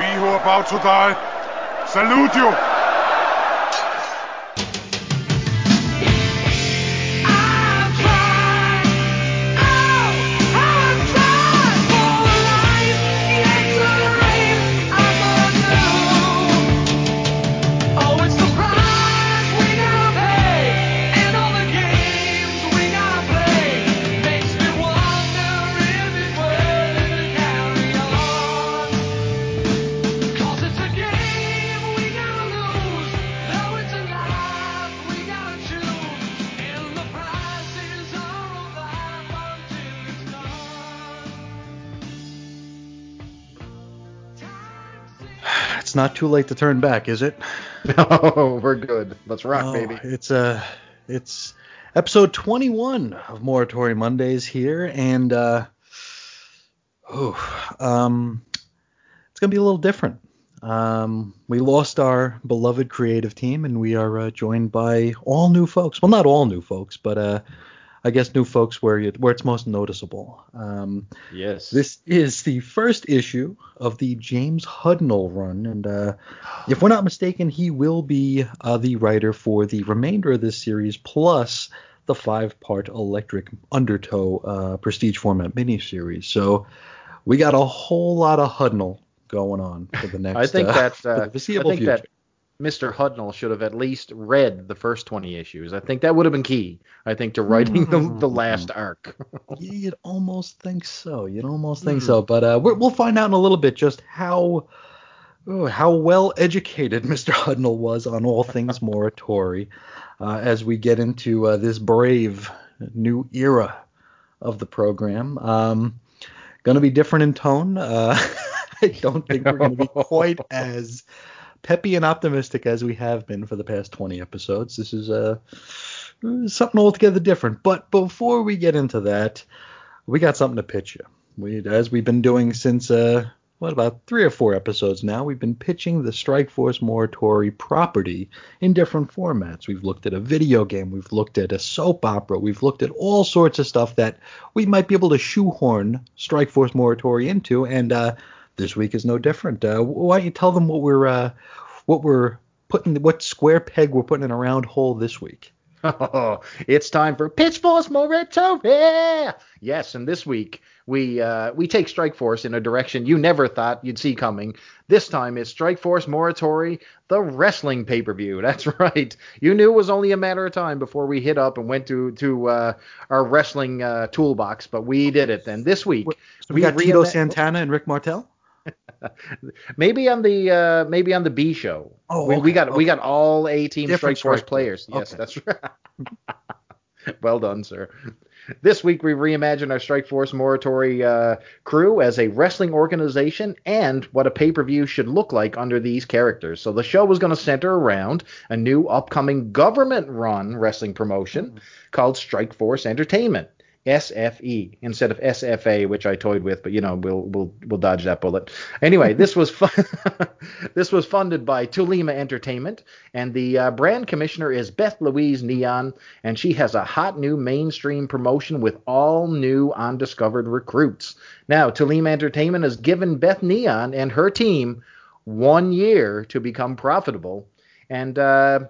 We who are about to die salute you. Too late to turn back, is it? No, we're good. Let's rock, Oh, baby. It's uh it's episode 21 of Morituri Mondays here, and uh, oh, um, it's gonna be a little different. Um, we lost our beloved creative team, and we are uh, joined by all new folks. Well, not all new folks, but uh, I guess new folks where you, where it's most noticeable. Um, Yes. this is the first issue of the James Hudnall run, and uh, if we're not mistaken, he will be uh, the writer for the remainder of this series, plus the five-part Electric Undertow uh, Prestige format miniseries. So we got a whole lot of Hudnall going on for the next. I think uh, that uh, I foreseeable think future. that Mr. Hudnall should have at least read the first 20 issues. I think that would have been key. I think to writing the, the last arc. Yeah, you'd almost think so. You'd almost think so. But uh, we're, we'll find out in a little bit just how oh, how well educated Mr. Hudnall was on all things Morituri uh, as we get into uh, this brave new era of the program. Um, going to be different in tone. Uh, I don't think we're going to be quite as peppy and optimistic as we have been for the past 20 episodes. This is uh, something altogether different. But before we get into that, we got something to pitch you. We, as we've been doing since uh, what about three or four episodes now, we've been pitching the Strike Force Morituri property in different formats. We've looked at a video game, we've looked at a soap opera, we've looked at all sorts of stuff that we might be able to shoehorn Strike Force Morituri into, and uh, this week is no different. Uh, why don't you tell them what we're uh, what we're putting, what square peg we're putting in a round hole this week? Oh, it's time for Pitch Force Morituri. Yes, and this week we uh, we take Strike Force in a direction you never thought you'd see coming. This time it's Strike Force Morituri, the wrestling pay per view. That's right. You knew it was only a matter of time before we hit up and went to to uh, our wrestling uh, toolbox, but we did it. And this week So we got Tito Santana and Rick Martel. Maybe on the uh, maybe on the B show. Oh, we, we okay, got we got all A team Different Strike Force players. Force. Yes, that's right. well done, sir. This week we reimagined our Strike Force Morituri uh, crew as a wrestling organization and what a pay per view should look like under these characters. So the show was going to center around a new upcoming government run wrestling promotion called Strike Force Entertainment. SFE instead of SFA, which I toyed with, but you know we'll we'll we'll dodge that bullet. Anyway, this was fun- this was funded by Tulima Entertainment, and the uh, brand commissioner is Beth Louise Neon, and she has a hot new mainstream promotion with all new undiscovered recruits. Now, Tulima Entertainment has given Beth Neon and her team one year to become profitable, and uh,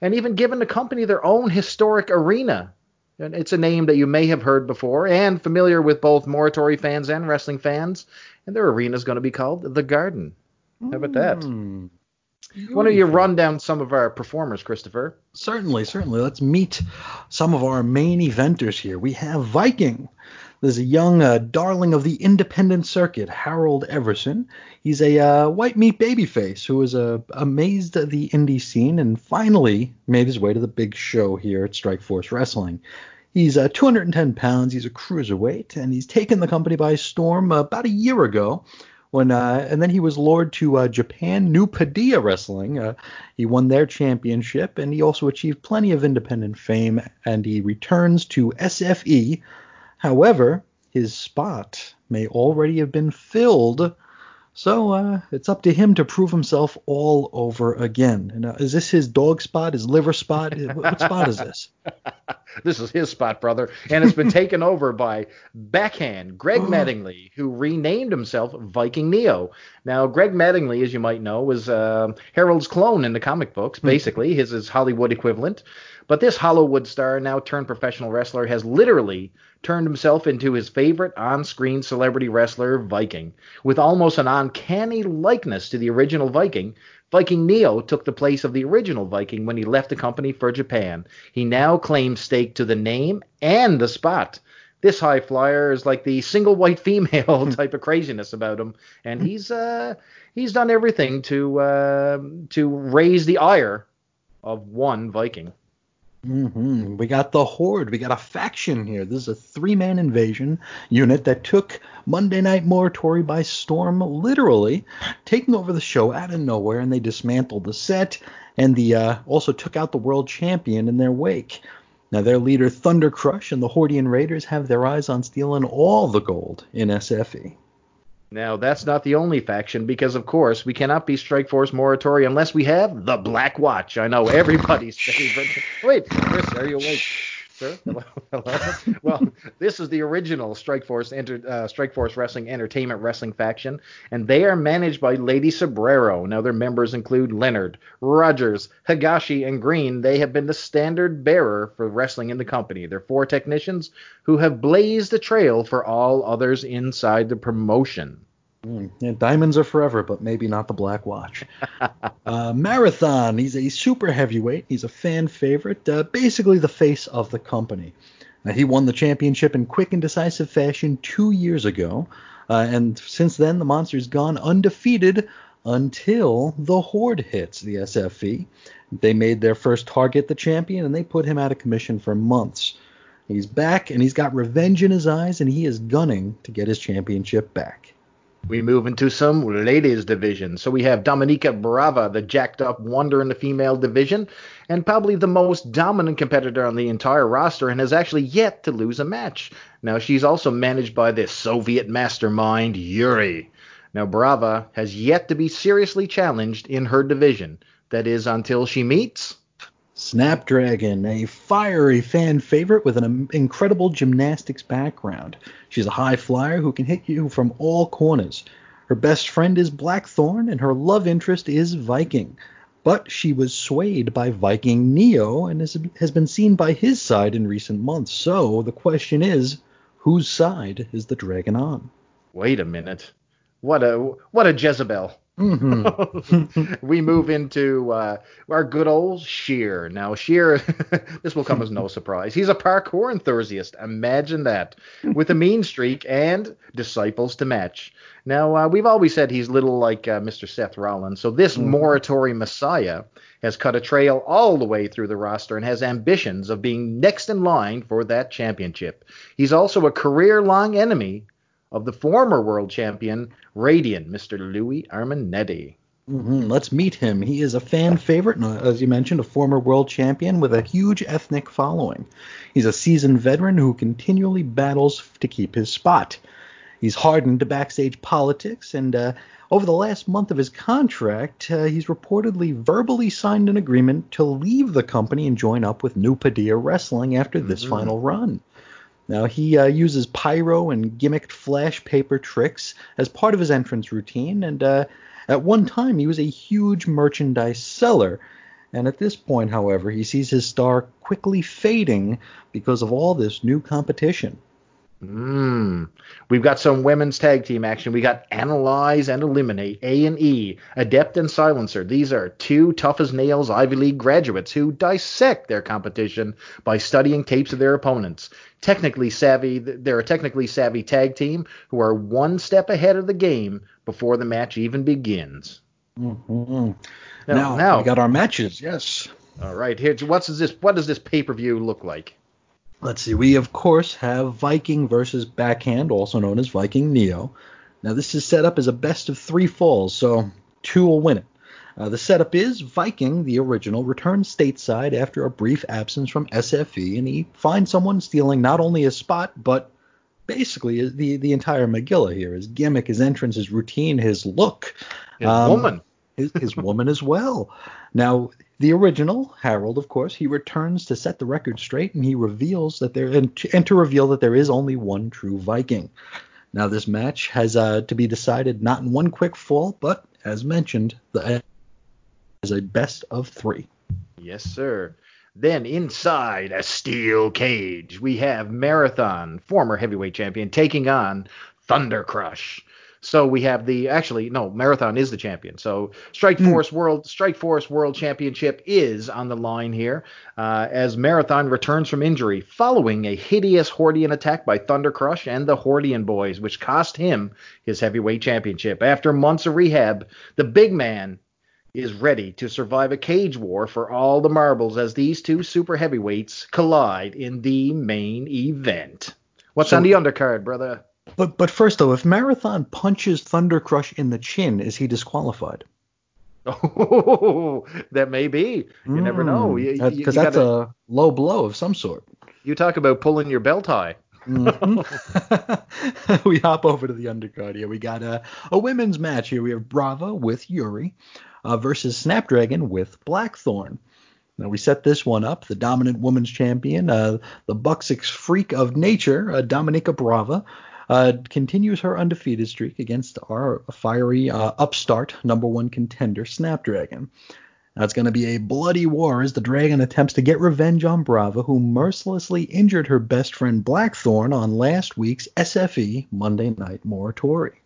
and even given the company their own historic arena. And it's a name that you may have heard before and familiar with both Morituri fans and wrestling fans. And their arena is going to be called The Garden. How about that? Hmm. Why don't you run down some of our performers, Christopher? Certainly, certainly. Let's meet some of our main eventers here. We have Vyking. There's a young uh, darling of the independent circuit, Harold Everson. He's a uh, white meat babyface who was uh, amazed at the indie scene and finally made his way to the big show here at Strike Force Wrestling. He's uh, 210 pounds. He's a cruiserweight, and he's taken the company by storm uh, about a year ago. When uh, and then he was lured to uh, Japan New Paideia Wrestling. Uh, he won their championship, and he also achieved plenty of independent fame. And he returns to SFE. However, his spot may already have been filled. So uh, it's up to him to prove himself all over again. And, uh, is this his dog spot, his liver spot? what, spot is this? this is his spot, brother. And it's been taken over by backhand Greg Mattingly, who renamed himself Vyking Neo. Now, Greg Mattingly, as you might know, was uh, Harold's clone in the comic books, basically. his is Hollywood equivalent. But this Hollywood star, now turned professional wrestler, has literally turned himself into his favorite on screen celebrity wrestler, Vyking. With almost an uncanny likeness to the original Vyking, Vyking Neo took the place of the original Vyking when he left the company for Japan. He now claims stake to the name and the spot. This high flyer is like the single white female type of craziness about him, and he's uh, he's done everything to uh, to raise the ire of one Vyking. Mm-hmm. We got the Horde. We got a faction here. This is a three-man invasion unit that took Monday Night Morituri by storm, literally, taking over the show out of nowhere, and they dismantled the set and the uh, also took out the world champion in their wake. Now their leader Thunder Crush and the Hordian Raiders have their eyes on stealing all the gold in SFE. Now, that's not the only faction because, of course, we cannot be Strike Force Morituri unless we have the Black Watch. I know everybody's favorite. Wait, Chris, are you awake? Sir? Hello? Hello? well, this is the original Strike Force uh, Strike Force Wrestling Entertainment Wrestling faction, and they are managed by Lady Sobrero. Now, their members include Leonard, Rogers, Higashi, and Green. They have been the standard bearer for wrestling in the company. They're four technicians who have blazed a trail for all others inside the promotion. Mm, yeah, diamonds are forever, but maybe not the Black Watch. uh, Marathon, he's a super heavyweight. He's a fan favorite, uh, basically the face of the company. Uh, he won the championship in quick and decisive fashion two years ago, uh, and since then the monster's gone undefeated until the Horde hits the SFE. They made their first target the champion, and they put him out of commission for months. He's back, and he's got revenge in his eyes, and he is gunning to get his championship back. We move into some ladies division. So we have Dominica Brava, the jacked up wonder in the female division, and probably the most dominant competitor on the entire roster and has actually yet to lose a match. Now she's also managed by this Soviet mastermind, Yuri. Now Brava has yet to be seriously challenged in her division. That is until she meets Snapdragon, a fiery fan favorite with an incredible gymnastics background. She's a high flyer who can hit you from all corners. Her best friend is Blackthorn, and her love interest is Vyking. But she was swayed by Vyking Neo and has, been seen by his side in recent months. So the question is, whose side is the dragon on? Wait a minute. What a what a Jezebel. Mm-hmm. we move into uh, our good old Shear. Now, Shear, this will come as no surprise. He's a parkour enthusiast. Imagine that. With a mean streak and disciples to match. Now, uh, we've always said he's little like uh, Mr. Seth Rollins. So this mm-hmm. Morituri Messiah has cut a trail all the way through the roster and has ambitions of being next in line for that championship. He's also a career long enemy of the former world champion, Radiant, Mr. Louis Armanetti. Mm-hmm. Let's meet him. He is a fan favorite, and as you mentioned, a former world champion with a huge ethnic following. He's a seasoned veteran who continually battles to keep his spot. He's hardened to backstage politics, and uh, over the last month of his contract, uh, he's reportedly verbally signed an agreement to leave the company and join up with New Paideia Wrestling after this mm-hmm. final run. Now, he uh, uses pyro and gimmicked flash paper tricks as part of his entrance routine, and uh, at one time he was a huge merchandise seller. And at this point, however, he sees his star quickly fading because of all this new competition. Mm. We've got some women's tag team action. We got Analyze and Eliminate, A and E, Adept and Silencer. These are two tough as nails Ivy League graduates who dissect their competition by studying tapes of their opponents. Technically savvy, they're a technically savvy tag team who are one step ahead of the game before the match even begins. Mm-hmm. Now, now, now we got our matches. Yes. All right. Here, what's this? What does this pay per view look like? Let's see. We of course have Vyking versus Backhand, also known as Vyking Neo. Now this is set up as a best of three falls, so two will win it. Uh, the setup is Vyking, the original, returns stateside after a brief absence from SFE, and he finds someone stealing not only his spot but basically the the entire Megillah here. His gimmick, his entrance, his routine, his look. His um, woman. His, his woman as well. Now, the original Harold, of course, he returns to set the record straight, and he reveals that there and to, reveal that there is only one true Vyking. Now, this match has uh, to be decided not in one quick fall, but as mentioned, the as a best of three. Yes, sir. Then inside a steel cage, we have Marathon, former heavyweight champion, taking on Thunder Crush. So we have the actually no Marathon is the champion. So Strike hmm. Force mm. World Strike Force World Championship is on the line here uh, as Marathon returns from injury following a hideous Hordian attack by Thunder Crush and the Hordian Boys, which cost him his heavyweight championship. After months of rehab, the big man is ready to survive a cage war for all the marbles as these two super heavyweights collide in the main event. What's so, on the undercard, brother? But but first though, if Marathon punches Thundercrush in the chin, is he disqualified? Oh, that may be. You mm, never know. Because hmm. that's gotta, a low blow of some sort. You talk about pulling your belt tie. mm-hmm. we hop over to the undercard here. We got a, a women's match here. We have Brava with Yuri uh, versus Snapdragon with Blackthorn. Now we set this one up. The dominant women's champion, uh, the Buck Six freak of nature, uh, Dominica Brava, uh, continues her undefeated streak against our fiery uh, upstart number one contender, Snapdragon. It's going to be a bloody war as the Dragon attempts to get revenge on Brava, who mercilessly injured her best friend Blackthorn on last week's SFE Monday Night Morituri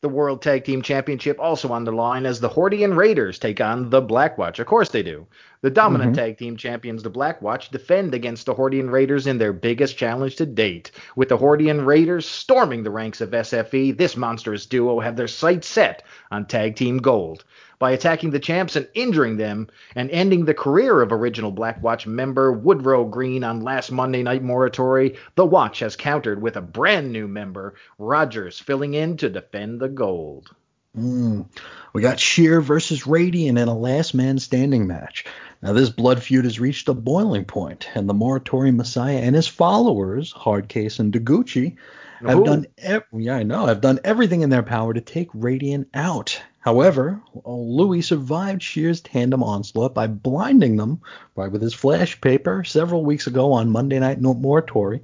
the World Tag Team Championship also on the line as the Hordian Raiders take on the Blackwatch. Of course they do. The dominant mm-hmm. tag team champions, the Blackwatch, defend against the Hordian Raiders in their biggest challenge to date. With the Hordian Raiders storming the ranks of SFE, this monstrous duo have their sights set on tag team gold by attacking the champs and injuring them and ending the career of original Black Watch member Woodrow Green on last Monday Night Morituri, the Watch has countered with a brand new member, Rogers, filling in to defend the gold. Mm. We got Shear versus Radiant in a last man standing match. Now, this blood feud has reached a boiling point, and the Morituri Messiah and his followers, Hardcase and Deguchi, have Ooh. done ev- yeah, I know, have done everything in their power to take Radiant out. However, Louis survived Shear's tandem onslaught by blinding them by with his flash paper several weeks ago on Monday Night Morituri,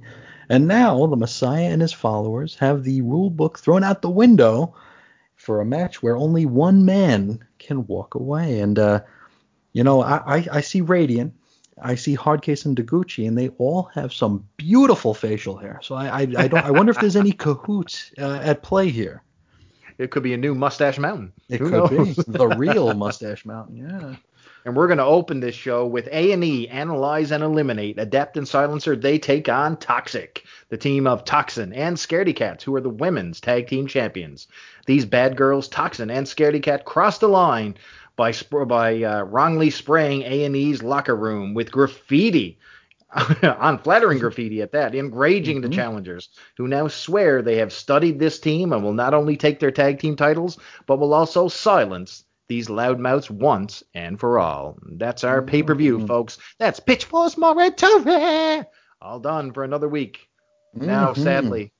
and now the Messiah and his followers have the rule book thrown out the window for a match where only one man can walk away. And uh, you know, I, I, I see Radiant, I see Hardcase and Deguchi, and they all have some beautiful facial hair. So I, I, I don't I wonder if there's any cahoots uh, at play here. It could be a new Mustache Mountain. It Who could knows? be the real Mustache Mountain. Yeah. And we're going to open this show with A&E, Analyze and Eliminate, Adept and Silencer. They take on Toxic, the team of Toxyn and Scaredy Cats, who are the women's tag team champions. These bad girls, Toxyn and Scaredy Cat, cross the line by by uh, wrongly spraying A&E's locker room with graffiti unflattering graffiti at that, enraging mm-hmm. the challengers, who now swear they have studied this team and will not only take their tag team titles, but will also silence these loudmouths once and for all. That's our pay per view, mm-hmm. folks. That's Pitch Force Morituri. All done for another week. Mm-hmm. Now, sadly,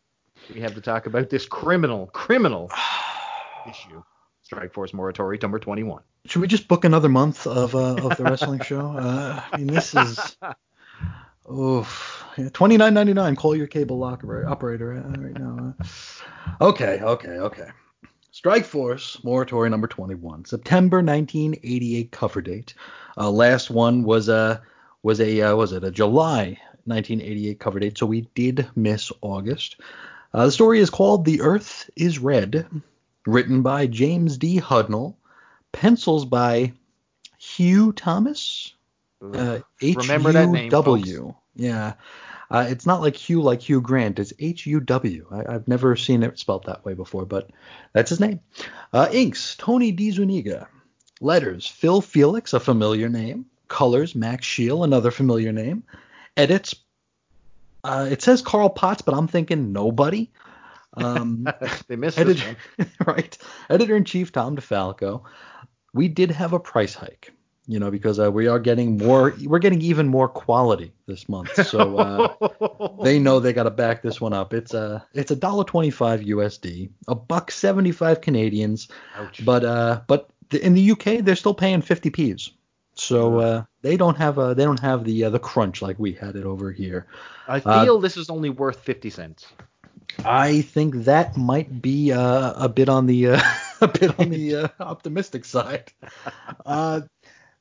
we have to talk about this criminal, criminal issue. Strike Force Morituri number 21. Should we just book another month of uh, of the wrestling show? Uh, I mean, this is Oof. Twenty nine ninety nine. Call your cable locker operator right now. Okay, okay, okay. Strike Force Morituri number 21, September 1988 cover date. Uh, last one was a was a uh, was it a July 1988 cover date, so we did miss August. Uh, the story is called "The Earth Is Red," written by James D. Hudnall, pencils by Huw Thomas, uh, Remember that name, W. Yeah. Uh, it's not like Hugh like Hugh Grant. It's H U W. I've never seen it spelled that way before, but that's his name. Uh, inks Tony DeZuniga. Letters Phil Felix, a familiar name. Colors Max Scheele, another familiar name. Edits. Uh, it says Carl Potts, but I'm thinking nobody. Um, they missed editor, right. Editor in chief Tom DeFalco. We did have a price hike you know, because uh, we are getting more, we're getting even more quality this month. So uh, they know they got to back this one up. It's a it's a dollar twenty five USD, a buck seventy five Canadians, Ouch. but uh, but the, in the UK they're still paying fifty p's. So uh, they don't have a they don't have the uh, the crunch like we had it over here. I uh, feel this is only worth 50 cents. I think that might be uh, a bit on the uh, a bit on the uh, optimistic side.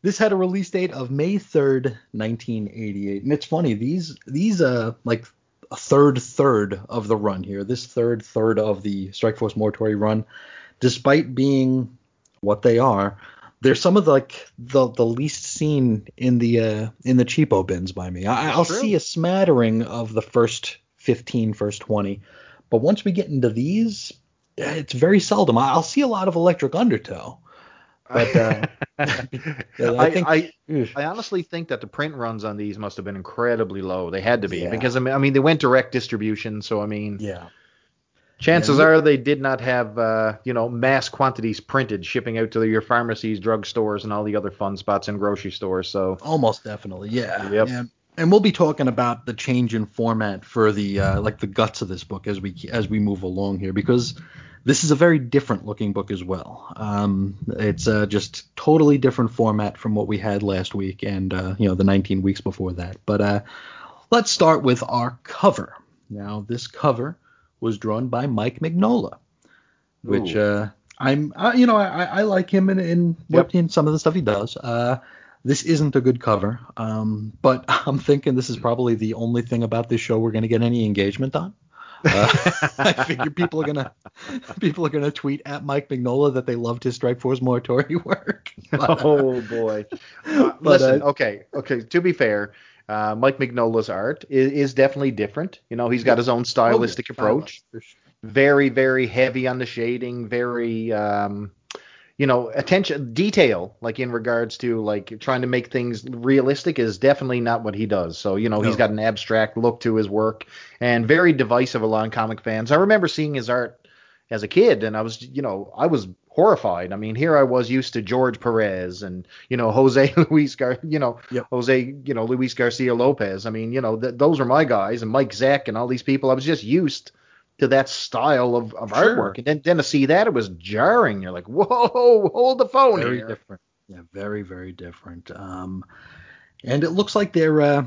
This had a release date of May 3rd, 1988, and it's funny these these uh like a third third of the run here, this third third of the Strike Force Morituri run, despite being what they are, they're some of the like the the least seen in the uh in the cheapo bins by me. I, I'll true. see a smattering of the first 15, first 20, but once we get into these, eh, it's very seldom. I'll see a lot of Electric Undertow, but uh, yeah, I, I think I, I honestly think that the print runs on these must have been incredibly low. They had to be Yeah. because I mean, I mean they went direct distribution, so I mean, yeah, chances Yeah. are they did not have uh, you know mass quantities printed shipping out to your pharmacies, drugstores, and all the other fun spots and grocery stores. So almost definitely, yeah. Yep. And, and we'll be talking about the change in format for the uh, like the guts of this book as we as we move along here because this is a very different looking book as well. Um, it's uh, just totally different format from what we had last week and uh, you know the 19 weeks before that. But uh, let's start with our cover. Now this cover was drawn by Mike Mignola, which uh, I'm uh, you know I, I like him in in, what, in some of the stuff he does. Uh, this isn't a good cover, um, but I'm thinking this is probably the only thing about this show we're going to get any engagement on. Uh, I figure people are gonna people are gonna tweet at Mike Mignola that they loved his Strike Force Morituri work. But, uh, oh boy. Uh, But, listen, uh, okay, okay. To be fair, uh, Mike Mignola's art is, is definitely different. You know, he's got his own stylistic oh, yeah, approach. Very, very heavy on the shading. Very, um, you know, attention detail. Like in regards to like trying to make things realistic is definitely not what he does. So you know, he's got an abstract look to his work and very divisive along comic fans. I remember seeing his art as a kid, and I was, you know, I was horrified. I mean, here I was used to George Perez and you know Jose Luis Gar, you know Yep. Jose, you know Luis Garcia Lopez. I mean, you know th- those are my guys, and Mike Zeck and all these people. I was just used to that style of, of Sure. artwork, and then then to see that it was jarring. You're like, whoa, hold the phone very here. different. Yeah, very very different. Um, and it looks like they're uh,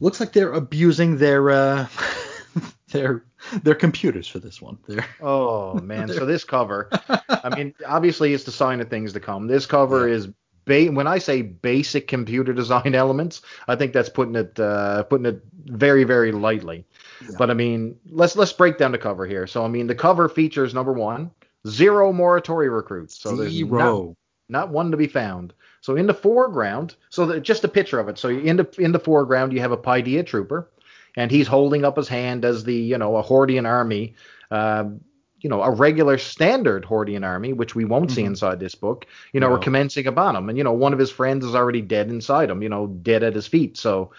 looks like they're abusing their uh, their their computers for this one. They're Oh man, so this cover, I mean, obviously it's the sign of things to come. This cover Yeah. is ba- when I say basic computer design elements, I think that's putting it uh, putting it very very lightly. Yeah. But I mean, let's let's break down the cover here. So I mean, the cover features number one, zero Morituri recruits. So there's not, zero. not one to be found. So in the foreground, so that, just a picture of it. So in the in the foreground, you have a Paideia trooper, and he's holding up his hand as the you know a Hordian army, uh, you know a regular standard Hordian army, which we won't see Mhm. inside this book. You know, No. are commencing upon him, and you know one of his friends is already dead inside him. You know, dead at his feet. So.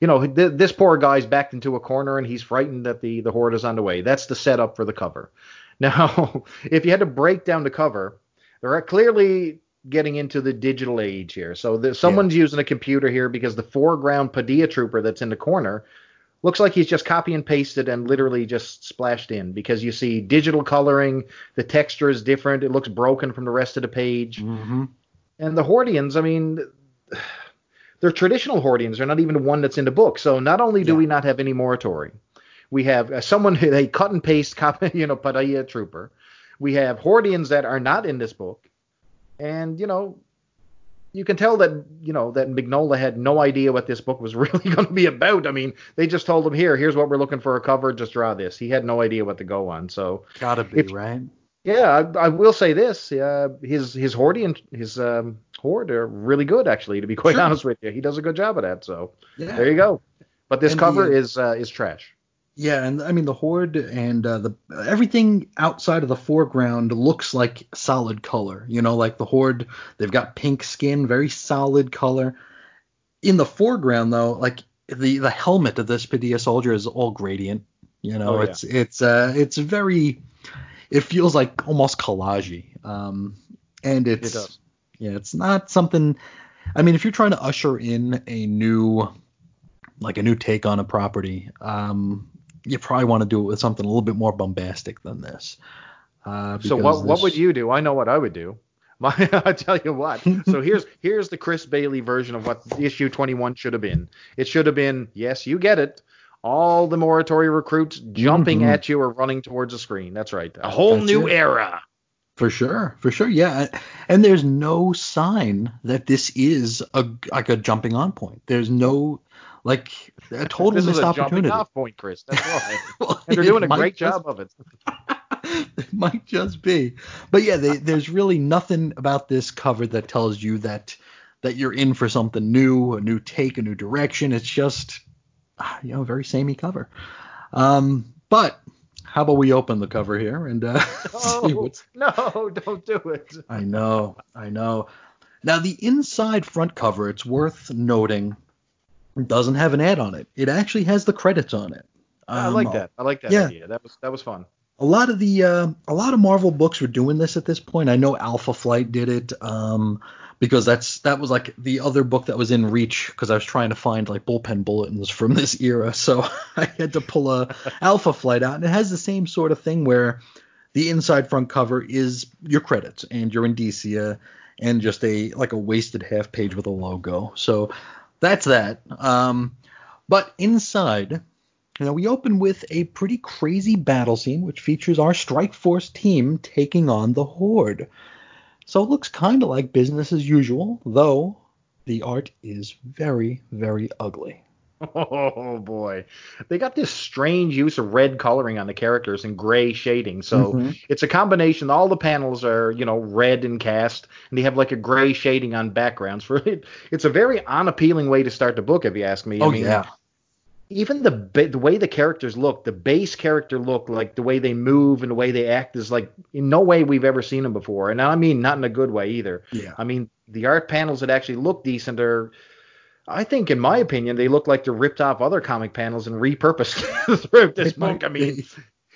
You know, th- this poor guy's backed into a corner and he's frightened that the, the horde is on the way. That's the setup for the cover. Now, if you had to break down the cover, they're clearly getting into the digital age here. So the, someone's using a computer here because the foreground Paideia trooper that's in the corner looks like he's just copy and pasted and literally just splashed in because you see digital coloring, the texture is different, it looks broken from the rest of the page. Mm-hmm. And the Hordians, I mean, they're traditional Hordians. They're not even the one that's in the book. So not only do Yeah. we not have any Morituri, we have uh, someone who they cut and paste, copy, you know, Paideia trooper. We have Hordians that are not in this book, and you know, you can tell that you know that Mignola had no idea what this book was really going to be about. I mean, they just told him here, here's what we're looking for a cover, just draw this. He had no idea what to go on. So Gotta be If- right. yeah, I, I will say this: uh, his his Hordian his um, horde are really good, actually. To be quite Sure. honest with you, he does a good job of that. So Yeah. there you go. But this And cover the, uh, is uh, is trash. Yeah, and I mean the horde and uh, the everything outside of the foreground looks like solid color. You know, like the horde, they've got pink skin, very solid color. In the foreground, though, like the the helmet of this Paideia soldier is all gradient. You know, Oh, yeah. it's it's uh it's very, it feels like almost collagey. Um, and it's It. Yeah, it's not something. I mean, if you're trying to usher in a new, like a new take on a property, um, you probably want to do it with something a little bit more bombastic than this. Uh, so what what would you do? I know what I would do. My, I tell you what. So here's here's the Chris Bailey version of what issue 21 should have been. It should have been yes, you get it. All the Morituri recruits jumping mm-hmm. at you or running towards the screen. That's right. A whole That's new it. era. For sure, for sure, yeah. And there's no sign that this is a like a jumping on point. There's no like a total this missed is a opportunity. Off point, Chris. That's well, and they're doing a great just, job of it. it might just be, but yeah, they, there's really nothing about this cover that tells you that that you're in for something new, a new take, a new direction. It's just you know, very samey cover. Um, but how about we open the cover here and uh, no, see what's. No, don't do it. I know, I know. Now the inside front cover, it's worth noting, doesn't have an ad on it. It actually has the credits on it. Um, I like um, that. I like that yeah. idea. That was that was fun. A lot of the uh, a lot of Marvel books were doing this at this point. I know Alpha Flight did it. Um, because that's that was like the other book that was in reach because I was trying to find like bullpen bulletins from this era, so I had to pull a Alpha Flight out, and it has the same sort of thing where the inside front cover is your credits and your indicia and just a like a wasted half page with a logo. So that's that. Um, but inside, you know, we open with a pretty crazy battle scene which features our Strike Force team taking on the Horde. So it looks kind of like business as usual, though the art is very, very ugly. Oh boy, they got this strange use of red coloring on the characters and gray shading. So mm-hmm. it's a combination. All the panels are you know red and cast, and they have like a gray shading on backgrounds. For it, it's a very unappealing way to start the book, if you ask me. Oh I mean, yeah even the the way the characters look, the base character look, like the way they move and the way they act is like in no way we've ever seen them before. And I mean not in a good way either. Yeah. I mean the art panels that actually look decent are I think, in my opinion, they look like they're ripped off other comic panels and repurposed through this book. I mean,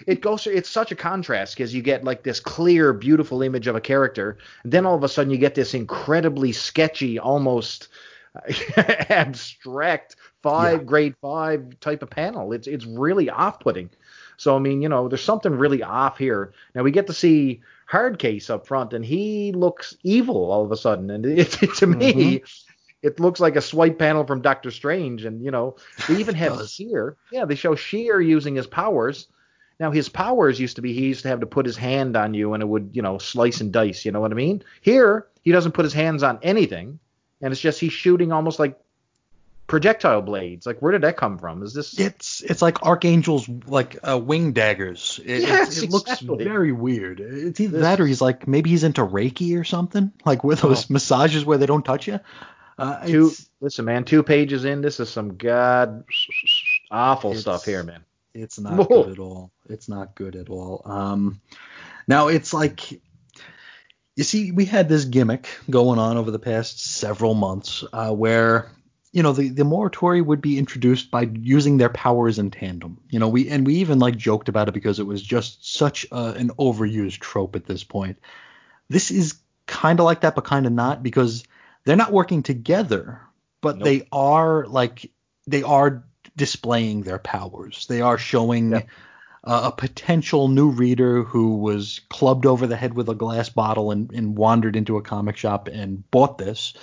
it goes. It's such a contrast because you get like this clear, beautiful image of a character, and then all of a sudden you get this incredibly sketchy, almost abstract five yeah. grade five type of panel. It's it's really off putting. So I mean, you know, there's something really off here. Now we get to see Hardcase up front, and he looks evil all of a sudden, and it, it to mm-hmm. me. It looks like a swipe panel from Doctor Strange, and you know they even have Shear. Yeah, they show Shear using his powers. Now his powers used to be he used to have to put his hand on you and it would you know slice and dice. You know what I mean? Here he doesn't put his hands on anything, and it's just he's shooting almost like projectile blades. Like, where did that come from? Is this? It's it's like archangels like uh, wing daggers. It, yes, it, it looks very weird. It's either this... that or he's like maybe he's into Reiki or something, like with those oh. massages where they don't touch you. Uh, two, listen, man, two pages in, this is some god awful stuff here, man. It's not Whoa. good at all. It's not good at all. Um, now it's like you see, we had this gimmick going on over the past several months uh, where you know the the Morituri would be introduced by using their powers in tandem. You know, we and we even like joked about it because it was just such a, an overused trope at this point. This is kind of like that, but kind of not because they're not working together, but nope. they are like they are displaying their powers. They are showing. Yep. Uh, a potential new reader who was clubbed over the head with a glass bottle and, and wandered into a comic shop and bought this.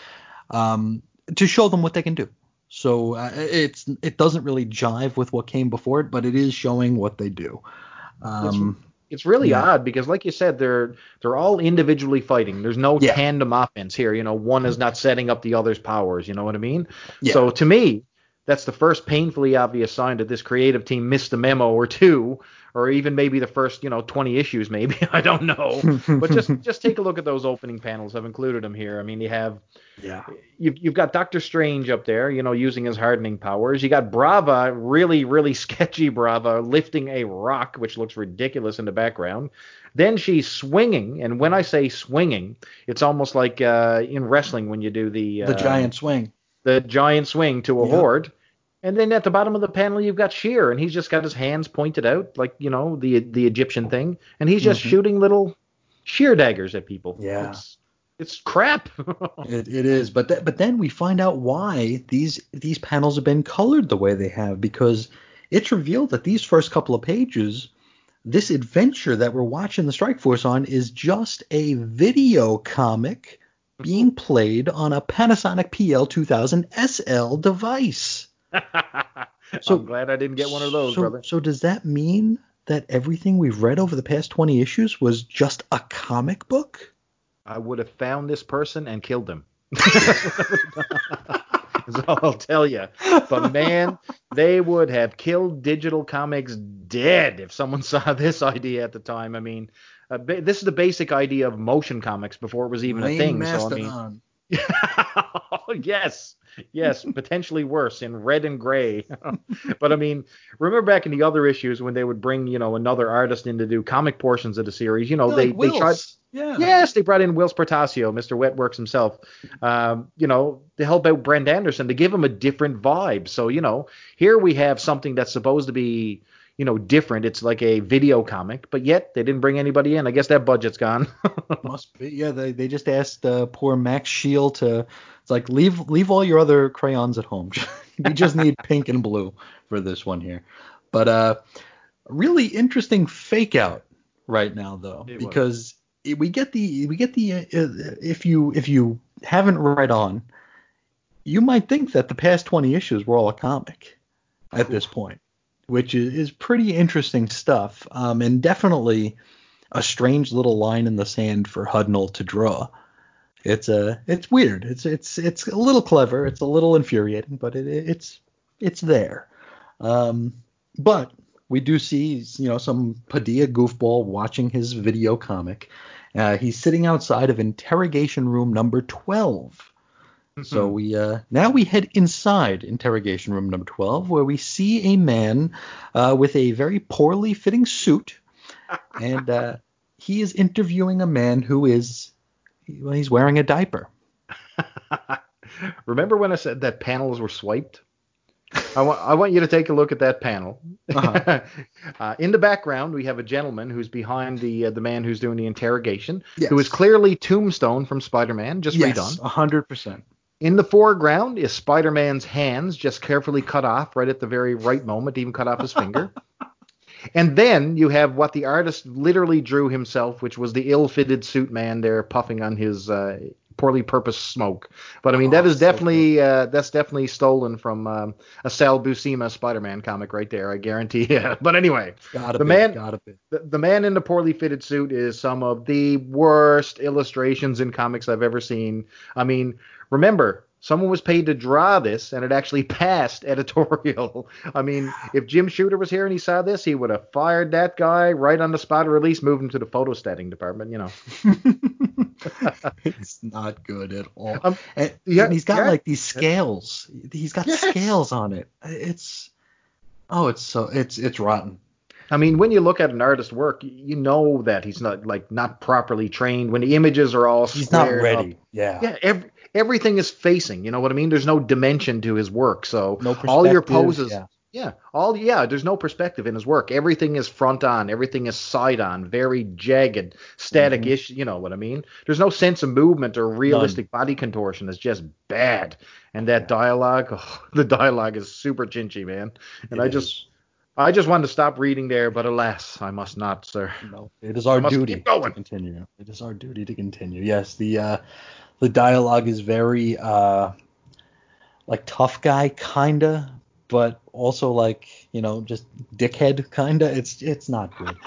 Um, to show them what they can do. So uh, it's it doesn't really jive with what came before it, but it is showing what they do. Um, it's, really yeah. odd because, like you said, they're they're all individually fighting. There's no yeah. tandem offense here. You know, one is not setting up the other's powers. You know what I mean? Yeah. So to me, that's the first painfully obvious sign that this creative team missed a memo or two or even maybe the first, you know, 20 issues, maybe. I don't know. but just just take a look at those opening panels. I've included them here. I mean, you have, yeah, you've you've got Doctor Strange up there, you know, using his hardening powers. You got Brava, really really sketchy Brava, lifting a rock, which looks ridiculous in the background. Then she's swinging, and when I say swinging, it's almost like uh, in wrestling when you do the uh, the giant swing, the giant swing to a yep. horde and then at the bottom of the panel, you've got Shear, and he's just got his hands pointed out, like you know the the Egyptian thing, and he's just mm-hmm. shooting little sheer daggers at people. Yeah. It's, It's crap. it, it is, but th- but then we find out why these these panels have been colored the way they have because it's revealed that these first couple of pages, this adventure that we're watching the Strike Force on is just a video comic being played on a Panasonic PL2000 SL device. so I'm glad I didn't get one of those, so, brother. So does that mean that everything we've read over the past 20 issues was just a comic book? I would have found this person and killed them. That's all I'll tell you. But man, they would have killed digital comics dead if someone saw this idea at the time. I mean, uh, ba- this is the basic idea of motion comics before it was even a thing. Mastodon. So I mean, yes, yes, potentially worse in red and gray. but I mean, remember back in the other issues when they would bring, you know, another artist in to do comic portions of the series. You know, Yeah, they like they tried. Yeah. Yes, they brought in Whilce Portacio, Mr. Wetworks himself, um, you know, to help out Brent Anderson to give him a different vibe. So, you know, here we have something that's supposed to be, you know, different. It's like a video comic, but yet they didn't bring anybody in. I guess that budget's gone. Must be. Yeah, they, they just asked uh, poor Max Scheele to. It's like leave leave all your other crayons at home. we just need pink and blue for this one here. But uh, really interesting fake out right now though, It because it- we get the we get the uh, if you if you haven't read on, you might think that the past 20 issues were all a comic at this point, which is, is pretty interesting stuff. Um, and definitely a strange little line in the sand for Hudnall to draw. It's a it's weird. It's it's it's a little clever. It's a little infuriating, but it, it's it's there. Um, but we do see you know some Paideia goofball watching his video comic. Uh, he's sitting outside of interrogation room number 12. So we uh, now we head inside interrogation room number 12, where we see a man uh, with a very poorly fitting suit, and uh, he is interviewing a man who is well, he's wearing a diaper. Remember when I said that panels were swiped? I want I want you to take a look at that panel. Uh-huh. uh, in the background, we have a gentleman who's behind the uh, the man who's doing the interrogation, Yes. who is clearly Tombstone from Spider-Man, just redone. a hundred percent. In the foreground is Spider-Man's hands, just carefully cut off right at the very right moment, even cut off his finger. And then you have what the artist literally drew himself, which was the ill-fitted suit man there puffing on his uh, poorly purposed smoke. But I mean, that Oh, is so definitely uh, that's definitely stolen from um, a Sal Buscema Spider-Man comic right there. I guarantee you. But anyway, Gotta The be, man- the, the man in the poorly fitted suit is some of the worst illustrations in comics I've ever seen. I mean, remember, someone was paid to draw this, and it actually passed editorial. I mean, if Jim Shooter was here and he saw this, he would have fired that guy right on the spot, or at least moved him to the photostatting department. You know. it's not good at all. Um, and, yeah, and he's got yeah. like these scales. He's got Yes. scales on it. It's oh, it's so it's it's rotten. I mean, when you look at an artist's work, you know that he's not like not properly trained. When the images are all He's not ready. up. Yeah. Yeah, every, everything is facing. You know what I mean? There's no dimension to his work. So No all your poses, yeah. yeah, all yeah. There's no perspective in his work. Everything is front on. Everything is side on. Very jagged, static Mm-hmm. ish. You know what I mean? There's no sense of movement or realistic body contortion. It's just bad. And that dialogue, oh, the dialogue is super chinchy, man. And It I is. just. I just wanted to stop reading there, but alas, I must not, sir. No, it is our duty to continue. It is our duty to continue. Yes, the uh, the dialogue is very uh, like tough guy kinda, but also like you know just dickhead kinda. It's it's not good.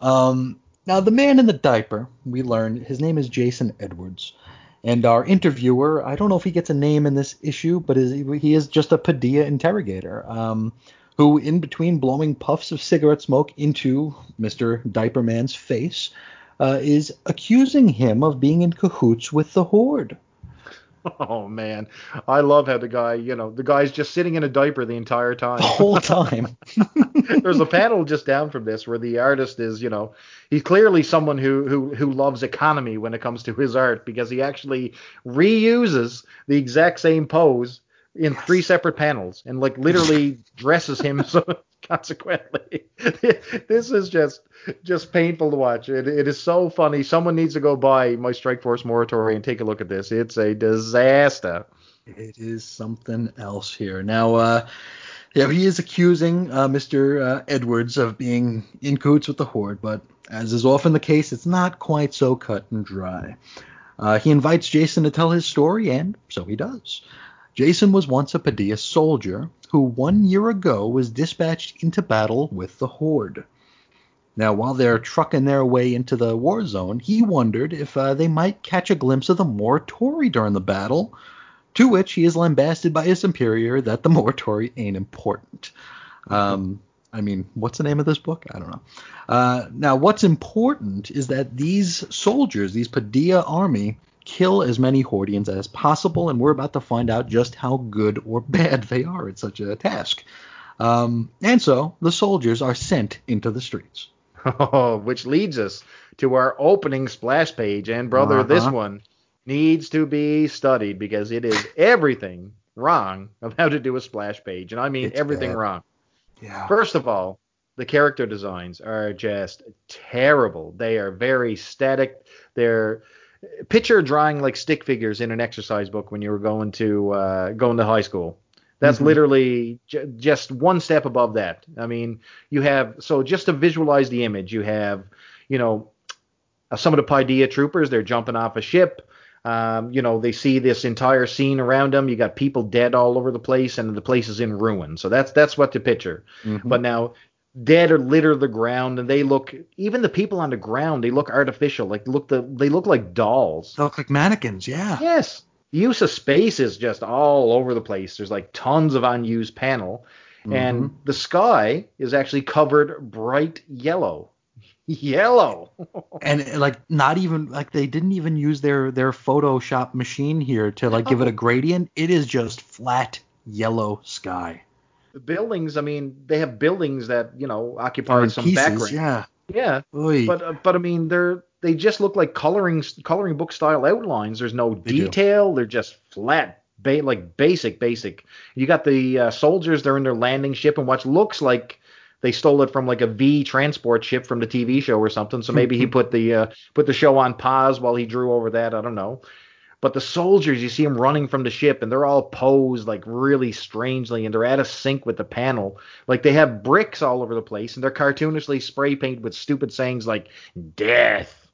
um, now the man in the diaper, we learned his name is Jason Edwards. And our interviewer, I don't know if he gets a name in this issue, but is, he is just a Paideia interrogator. Um, who, in between blowing puffs of cigarette smoke into Mr. Diaper Man's face, uh, is accusing him of being in cahoots with the Horde. Oh man, I love how the guy, you know, the guy's just sitting in a diaper the entire time. The whole time. There's a panel just down from this where the artist is, you know, he's clearly someone who who who loves economy when it comes to his art because he actually reuses the exact same pose in three separate panels and like literally dresses him so consequently, this is just just painful to watch. It, it is so funny. Someone needs to go buy my Strike Force Morituri and take a look at this. It's a disaster. It is something else here. Now, uh, yeah, he is accusing uh, Mr. Uh, Edwards of being in cahoots with the Horde, but as is often the case, it's not quite so cut and dry. Uh, he invites Jason to tell his story, and so he does. Jason was once a Paideia soldier who one year ago was dispatched into battle with the Horde. Now, while they're trucking their way into the war zone, he wondered if uh, they might catch a glimpse of the Morituri during the battle, to which he is lambasted by his superior that the Morituri ain't important. Um, I mean, what's the name of this book? I don't know. Uh, now, what's important is that these soldiers, these Paideia army, kill as many Hordians as possible, and we're about to find out just how good or bad they are at such a task. Um, and so the soldiers are sent into the streets. Oh, which leads us to our opening splash page. And brother, uh-huh. this one needs to be studied because it is everything wrong of how to do a splash page. And I mean it's everything bad. wrong. Yeah. First of all, the character designs are just terrible. They are very static. They're picture drawing like stick figures in an exercise book when you were going to uh, going to high school. That's mm-hmm. literally j- just one step above that. I mean, you have so just to visualize the image, you have you know uh, some of the Paideia troopers. They're jumping off a ship. Um, you know, they see this entire scene around them. You got people dead all over the place, and the place is in ruin. So that's that's what to picture. Mm-hmm. But now dead or litter the ground and they look even the people on the ground they look artificial like look the they look like dolls. They look like mannequins yeah. Yes. The use of space is just all over the place. There's like tons of unused panel mm-hmm. and the sky is actually covered bright yellow. Yellow. And like not even like they didn't even use their their photoshop machine here to like give it a gradient. It is just flat yellow sky the buildings, I mean, they have buildings that you know occupy some pieces, background. Yeah. Yeah. Oy. But uh, but I mean, they're they just look like coloring coloring book style outlines. There's no they detail. Do. They're just flat, ba- like basic, basic. You got the uh, soldiers. They're in their landing ship, and what looks like they stole it from like a V transport ship from the TV show or something. So maybe he put the uh, put the show on pause while he drew over that. I don't know. But the soldiers, you see them running from the ship, and they're all posed like really strangely, and they're out of sync with the panel. Like they have bricks all over the place, and they're cartoonishly spray painted with stupid sayings like "death."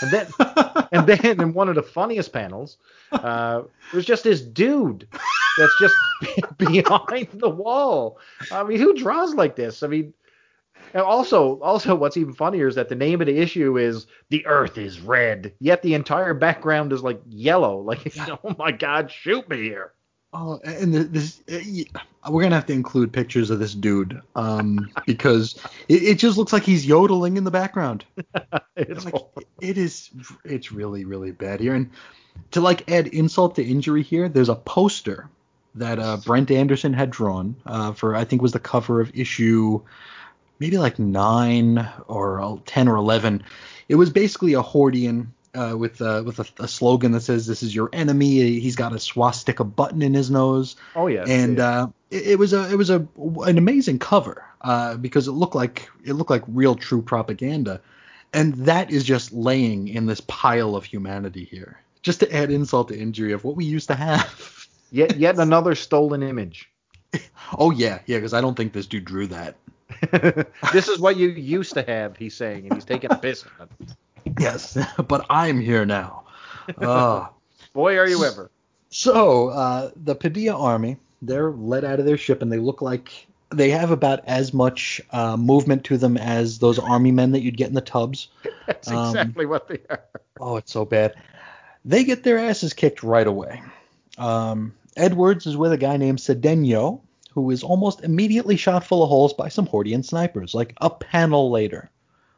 And then, and then in one of the funniest panels, uh, there's just this dude that's just behind the wall. I mean, who draws like this? I mean, and also, also, what's even funnier is that the name of the issue is "The Earth is Red," yet the entire background is like yellow. Like, oh my God, shoot me here! Oh, and this uh, we're gonna have to include pictures of this dude, um, because it, it, just looks like he's yodeling in the background. it's like, it is, it's really, really bad here. And to like add insult to injury here, there's a poster that uh, Brent Anderson had drawn uh, for I think was the cover of issue maybe like nine or ten or eleven. It was basically a Hordian uh, with uh, with a, a, slogan that says "This is your enemy." He's got a swastika button in his nose. Oh yeah. And yeah. Uh, it, it, was a it was a an amazing cover uh, because it looked like it looked like real true propaganda, and that is just laying in this pile of humanity here. Just to add insult to injury of what we used to have. yet yet another stolen image. oh yeah, yeah, because I don't think this dude drew that. this is what you used to have, he's saying, and he's taking a piss on it. Yes, but I'm here now. Uh, Boy, are you ever. So, uh, the Paideia army, they're let out of their ship, and they look like they have about as much uh, movement to them as those army men that you'd get in the tubs. That's um, exactly what they are. Oh, it's so bad. They get their asses kicked right away. Um, Edwards is with a guy named Cedeno, who is almost immediately shot full of holes by some Hordian snipers, like a panel later.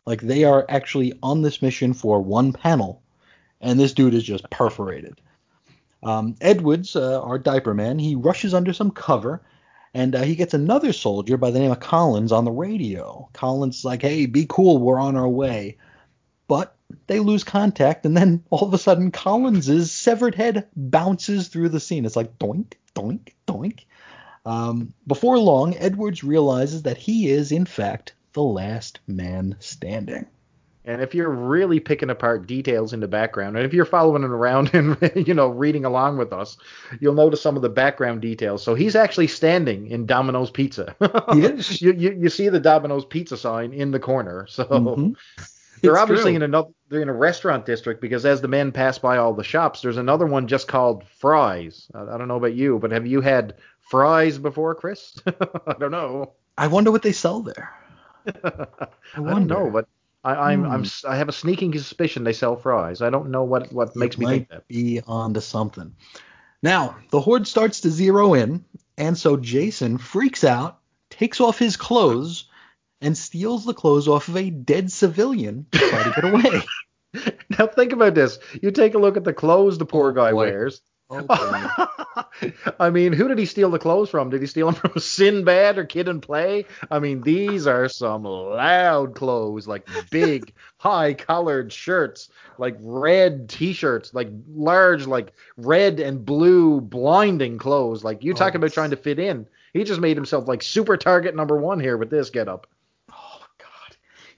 Like they are actually on this mission for one panel, and this dude is just perforated. Um, Edwards, uh, our diaper man, he rushes under some cover, and uh, he gets another soldier by the name of Collins on the radio. Collins is like, "Hey, be cool, we're on our way." But they lose contact, and then all of a sudden, Collins's severed head bounces through the scene. It's like doink, doink, doink. Um, before long, Edwards realizes that he is, in fact, the last man standing. And if you're really picking apart details in the background, and if you're following it around and you know reading along with us, you'll notice some of the background details. So he's actually standing in Domino's Pizza. Yes. you, you you see the Domino's Pizza sign in the corner. So Mhm. they're It's obviously true. in another they're in a restaurant district because as the men pass by all the shops, there's another one just called Fries. I, I don't know about you, but have you had fries before, Chris? I don't know. I wonder what they sell there. I, don't know, but I, I'm I'm Hmm. I have a sneaking suspicion they sell fries. I don't know what what makes It me think that. be onto something. Now, the horde starts to zero in, and so Jason freaks out, takes off his clothes, and steals the clothes off of a dead civilian to try to get away. Now think about this. You take a look at the clothes the poor Oh, guy boy. wears. I mean, who did he steal the clothes from? Did he steal them from Sinbad or Kid and Play? I mean, these are some loud clothes, like big, high collared shirts, like red t-shirts, like large, like red and blue, blinding clothes. Like you Oh, talk about trying to fit in. He just made himself like super target number one here with this getup.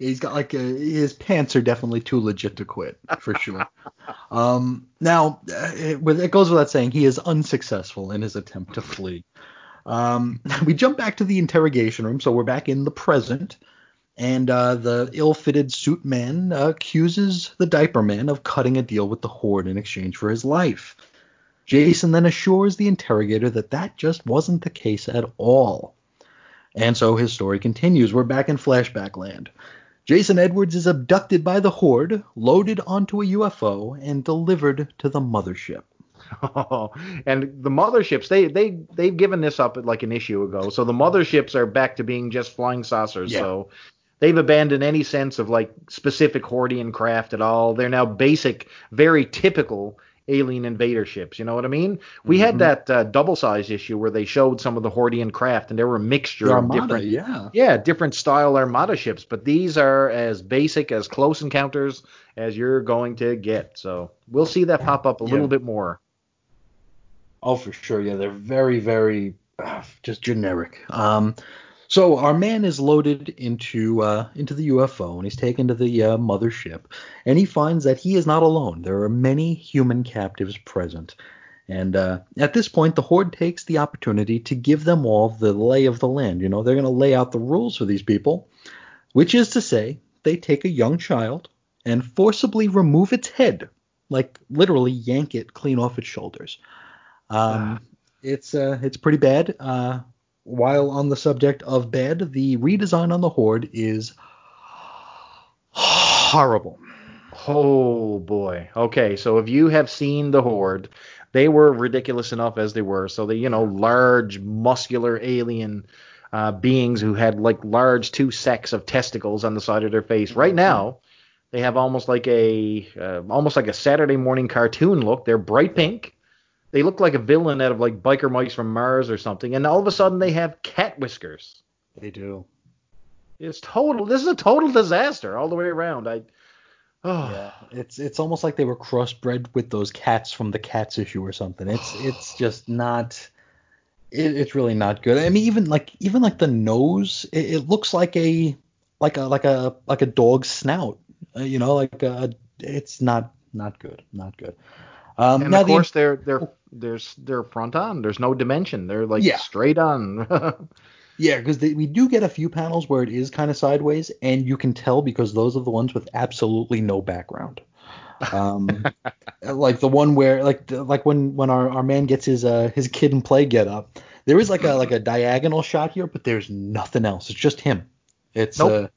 He's got like a, his pants are definitely too legit to quit for sure. um, now uh, it, it goes without saying he is unsuccessful in his attempt to flee. Um, we jump back to the interrogation room, so we're back in the present, and uh, the ill-fitted suit man uh, accuses the diaper man of cutting a deal with the horde in exchange for his life. Jason then assures the interrogator that that just wasn't the case at all. And so his story continues. We're back in flashback land. Jason Edwards is abducted by the Horde, loaded onto a UFO, and delivered to the mothership. and the motherships, they they they've given this up like an issue ago. So the motherships are back to being just flying saucers. Yeah. So they've abandoned any sense of like specific Hordian craft at all. They're now basic, very typical alien invader ships. You know what I mean? We Mhm. had that uh, double size issue where they showed some of the Hordian craft, and there were a mixture The of different yeah. yeah, different style armada ships, but these are as basic as close encounters as you're going to get. So we'll see that pop up a Yeah. little bit more. Oh, for sure. Yeah, they're very, very uh, just generic. Um, so our man is loaded into uh, into the UFO and he's taken to the uh, mothership, and he finds that he is not alone. There are many human captives present. And uh, at this point, the Horde takes the opportunity to give them all the lay of the land. You know, they're going to lay out the rules for these people, which is to say, they take a young child and forcibly remove its head, like literally yank it clean off its shoulders. Um, it's uh, it's pretty bad. Uh, while on the subject of bed, the redesign on the Horde is horrible. Oh boy. Okay, so if you have seen the Horde, they were ridiculous enough as they were. So they, you know, large, muscular alien uh, beings who had like large two sacks of testicles on the side of their face. Right now, they have almost like a uh, almost like a Saturday morning cartoon look. They're bright pink. They look like a villain out of like biker mice from Mars or something. And all of a sudden, they have cat whiskers. They do. It's total. This is a total disaster all the way around. I. Oh. Yeah, it's it's almost like they were crossbred with those cats from the Cats issue or something. It's it's just not. It, it's really not good. I mean, even like even like the nose, it, it looks like a like a like a like a dog's snout. Uh, you know, like a, it's not not good, not good. Um, And of the- course, they're they're there's they're front on. There's no dimension. They're like Yeah. straight on. Yeah, because we do get a few panels where it is kind of sideways, and you can tell because those are the ones with absolutely no background. Um, like the one where, like, like when when our, our man gets his uh his kid and play get up, there is like a like a diagonal shot here, but there's nothing else. It's just him. It's Nope. uh,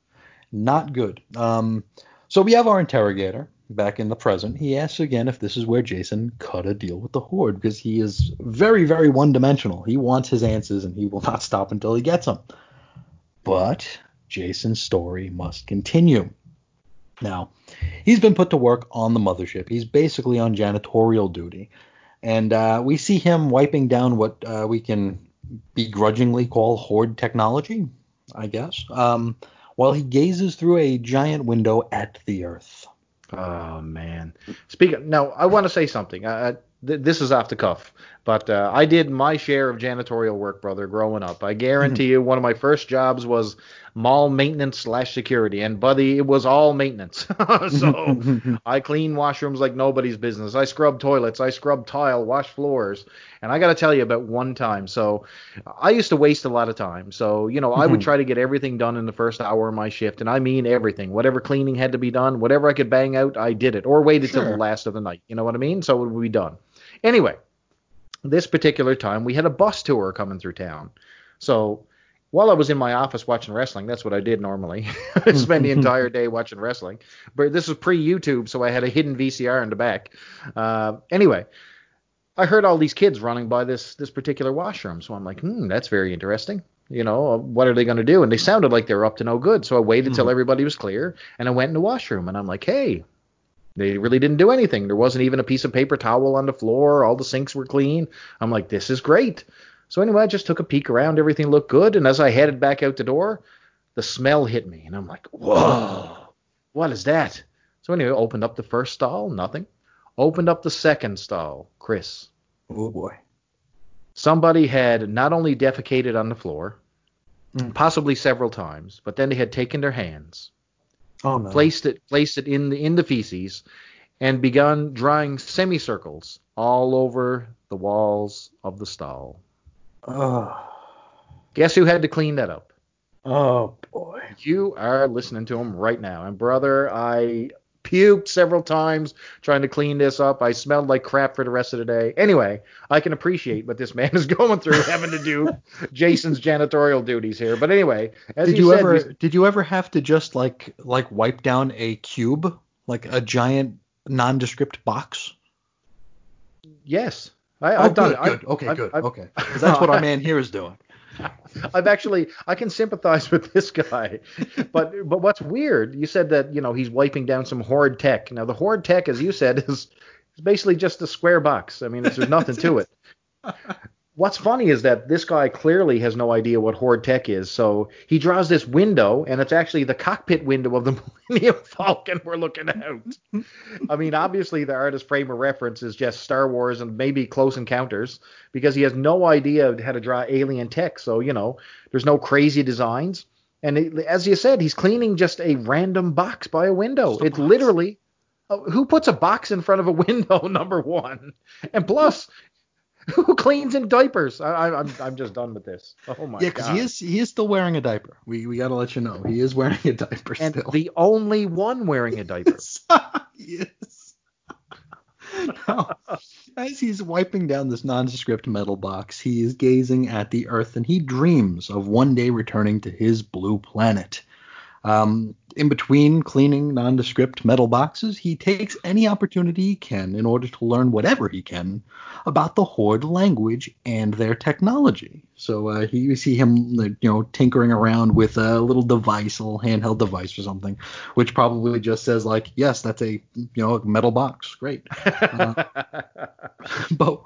not good. Um, so we have our interrogator back in the present. He asks again if this is where Jason cut a deal with the Horde because he is very, very one dimensional. He wants his answers and he will not stop until he gets them. But Jason's story must continue. Now, he's been put to work on the mothership. He's basically on janitorial duty. And uh, we see him wiping down what uh, we can begrudgingly call Horde technology, I guess, um, while he gazes through a giant window at the Earth. Oh man. Speaking now, I want to say something. Uh, th- this is off the cuff, But uh, I did my share of janitorial work, brother, growing up. I guarantee you, one of my first jobs was mall maintenance slash security, and buddy, it was all maintenance. so I clean washrooms like nobody's business. I scrub toilets, I scrub tile, wash floors, and I got to tell you about one time. So I used to waste a lot of time. So you know, I would try to get everything done in the first hour of my shift, and I mean everything. Whatever cleaning had to be done, whatever I could bang out, I did it, or waited Sure. till the last of the night. You know what I mean? So it would be done. Anyway, this particular time we had a bus tour coming through town. So while I was in my office watching wrestling, that's what I did normally. I spend the entire day watching wrestling. But this was pre YouTube, so I had a hidden VCR in the back. Uh, anyway, I heard all these kids running by this this particular washroom, so I'm like, hmm, that's very interesting. You know, uh, what are they going to do? And they sounded like they were up to no good. So I waited till everybody was clear, and I went in the washroom, and I'm like, hey, they really didn't do anything. There wasn't even a piece of paper towel on the floor. All the sinks were clean. I'm like, this is great. So anyway, I just took a peek around. Everything looked good. And as I headed back out the door, the smell hit me. And I'm like, whoa, what is that? So anyway, opened up the first stall, nothing. Opened up the second stall, Chris. Oh boy. Somebody had not only defecated on the floor, Mm. possibly several times, but then they had taken their hands, Oh no. placed it placed it in the in the feces and begun drawing semicircles all over the walls of the stall. Oh. Guess who had to clean that up? Oh boy. You are listening to him right now. And brother, I puked several times trying to clean this up. I smelled like crap for the rest of the day. Anyway, I can appreciate what this man is going through having to do Jason's janitorial duties here. But anyway, as Did you, said, ever we- did you ever have to just like like wipe down a cube like a giant nondescript box? yes. I, Oh, I've done good, it. I- good. okay, I've- good. I've- okay. that's what our man here is doing. I've actually I can sympathize with this guy, but but what's weird? You said that you know he's wiping down some horde tech. Now the horde tech, as you said, is is basically just a square box. I mean, there's nothing to it. What's funny is that this guy clearly has no idea what horde tech is. So he draws this window, and it's actually the cockpit window of the Millennium Falcon we're looking out. I mean, obviously the artist frame of reference is just Star Wars and maybe Close Encounters because he has no idea how to draw alien tech. So you know, there's no crazy designs. And it, as you said, he's cleaning just a random box by a window. It's literally uh, who puts a box in front of a window? Number one, and plus, who cleans in diapers? I, I, I'm I'm just done with this. Oh my god. yeah, because he is he is still wearing a diaper. We we gotta let you know he is wearing a diaper and still. the only one wearing a diaper. yes. Now, as he's wiping down this nondescript metal box, he is gazing at the Earth and he dreams of one day returning to his blue planet. Um, in between cleaning nondescript metal boxes, he takes any opportunity he can in order to learn whatever he can about the Horde language and their technology. So uh, he, you see him, you know, tinkering around with a little device, a little handheld device or something, which probably just says like, "Yes, that's a you know metal box. Great." Uh, but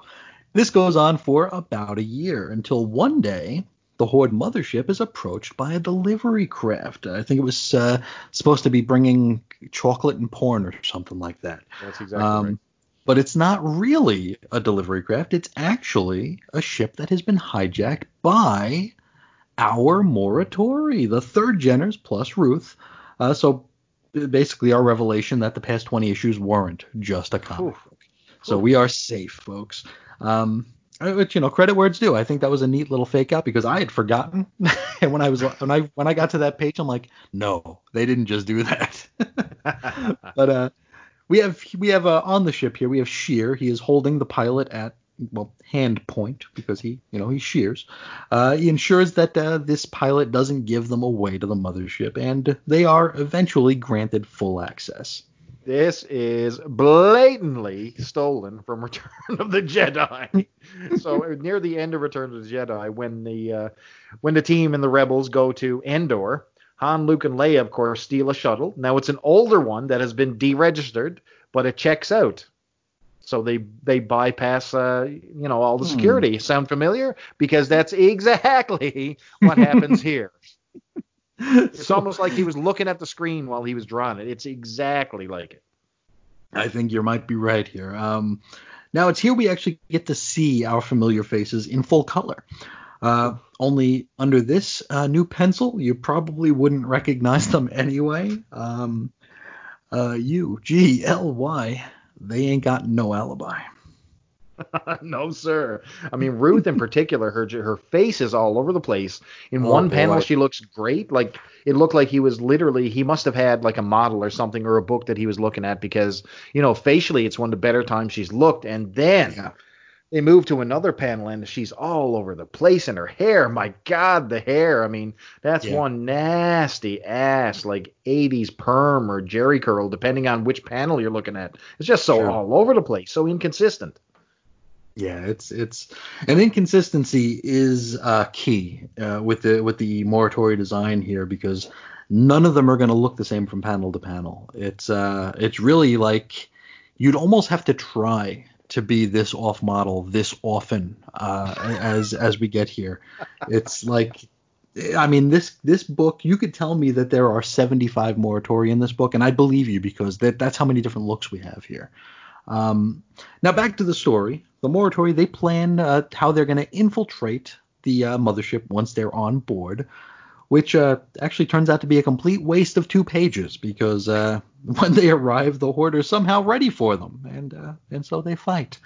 this goes on for about a year until one day the Horde mothership is approached by a delivery craft. I think it was uh, supposed to be bringing chocolate and porn or something like that. That's exactly Um, right. But it's not really a delivery craft. It's actually a ship that has been hijacked by our Morituri, the third Jenners plus Ruth. Uh, so basically, our revelation that the past 20 issues weren't just a comic book. So we are safe, folks. Um, which you know, credit where it's due. I think that was a neat little fake out because I had forgotten, and when I was when I when I got to that page, I'm like, no, they didn't just do that. but uh, we have we have uh, on the ship here we have Shear. He is holding the pilot at well hand point because he you know he shears. Uh, he ensures that uh, this pilot doesn't give them away to the mothership, and they are eventually granted full access. This is blatantly stolen from Return of the Jedi. so near the end of Return of the Jedi, when the uh, when the team and the rebels go to Endor, Han, Luke, and Leia, of course, steal a shuttle. Now it's an older one that has been deregistered, but it checks out. So they they bypass uh, you know all the Hmm. security. Sound familiar? Because that's exactly what happens here. It's almost like he was looking at the screen while he was drawing it. It's exactly like it. I think you might be right here. Um, now it's here we actually get to see our familiar faces in full color. Uh, only under this uh, new pencil, you probably wouldn't recognize them anyway. Um, uh, U G L Y, they ain't got no alibi. no, sir. I mean, Ruth in particular, her her face is all over the place. In Oh, one boy. panel, she looks great. Like it looked like he was literally he must have had like a model or something or a book that he was looking at because you know facially it's one of the better times she's looked. And then Yeah. they move to another panel and she's all over the place and her hair. My God, the hair. I mean, that's Yeah. one nasty ass like 80s perm or Jerry curl, depending on which panel you're looking at. It's just so Sure. all over the place, so inconsistent. Yeah, it's it's an inconsistency is uh, key uh, with the with the Morituri design here because none of them are going to look the same from panel to panel. It's uh it's really like you'd almost have to try to be this off model this often uh, as as we get here. It's like I mean this this book you could tell me that there are 75 Morituri in this book and I believe you because that that's how many different looks we have here. Um, now back to the story. The Morituri they plan uh, how they're going to infiltrate the uh, mothership once they're on board, which uh, actually turns out to be a complete waste of two pages because uh, when they arrive, the Horde are somehow ready for them, and uh, and so they fight.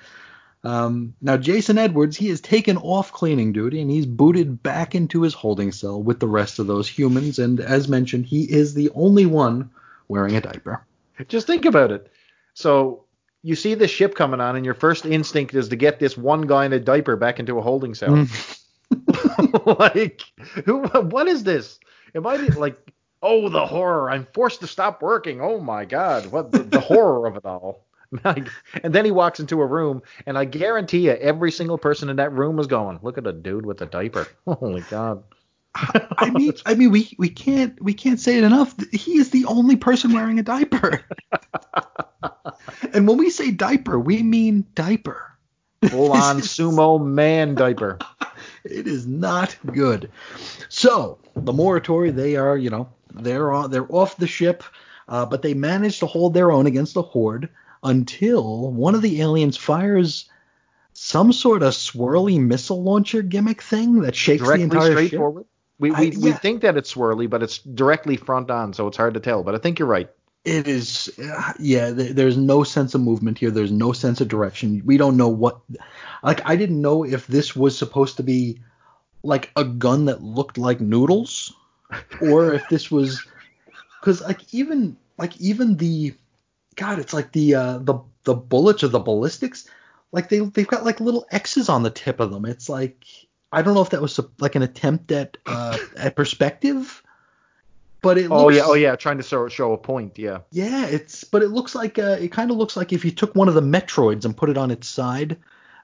Um, now Jason Edwards he is taken off cleaning duty and he's booted back into his holding cell with the rest of those humans, and as mentioned, he is the only one wearing a diaper. Just think about it. So you see the ship coming on, and your first instinct is to get this one guy in a diaper back into a holding cell. Mm. like, who? What is this? Am I like? Oh, the horror! I'm forced to stop working. Oh my God! What the, the horror of it all? Like, and then he walks into a room, and I guarantee you, every single person in that room was going, "Look at a dude with a diaper." Holy God! I mean, I mean, we we can't we can't say it enough. He is the only person wearing a diaper. And when we say diaper, we mean diaper. Full on sumo man diaper. It is not good. So the Morituri, they are, you know, they're on, they're off the ship, uh, but they manage to hold their own against the Horde until one of the aliens fires some sort of swirly missile launcher gimmick thing that shakes the entire straight ship. forward. We we, I- we think that it's swirly, but it's directly front on, so it's hard to tell. But I think you're right. It is, yeah. There's no sense of movement here. There's no sense of direction. We don't know what. Like, I didn't know if this was supposed to be like a gun that looked like noodles, or if this was, because like even like even the, God, it's like the uh, the the bullets or the ballistics, like they they've got like little X's on the tip of them. It's like I don't know if that was like an attempt at uh, at perspective, but it Oh looks, yeah, oh yeah, trying to show, show a point. Yeah. yeah, it's but it looks like uh, it kind of looks like if you took one of the Metroids and put it on its side,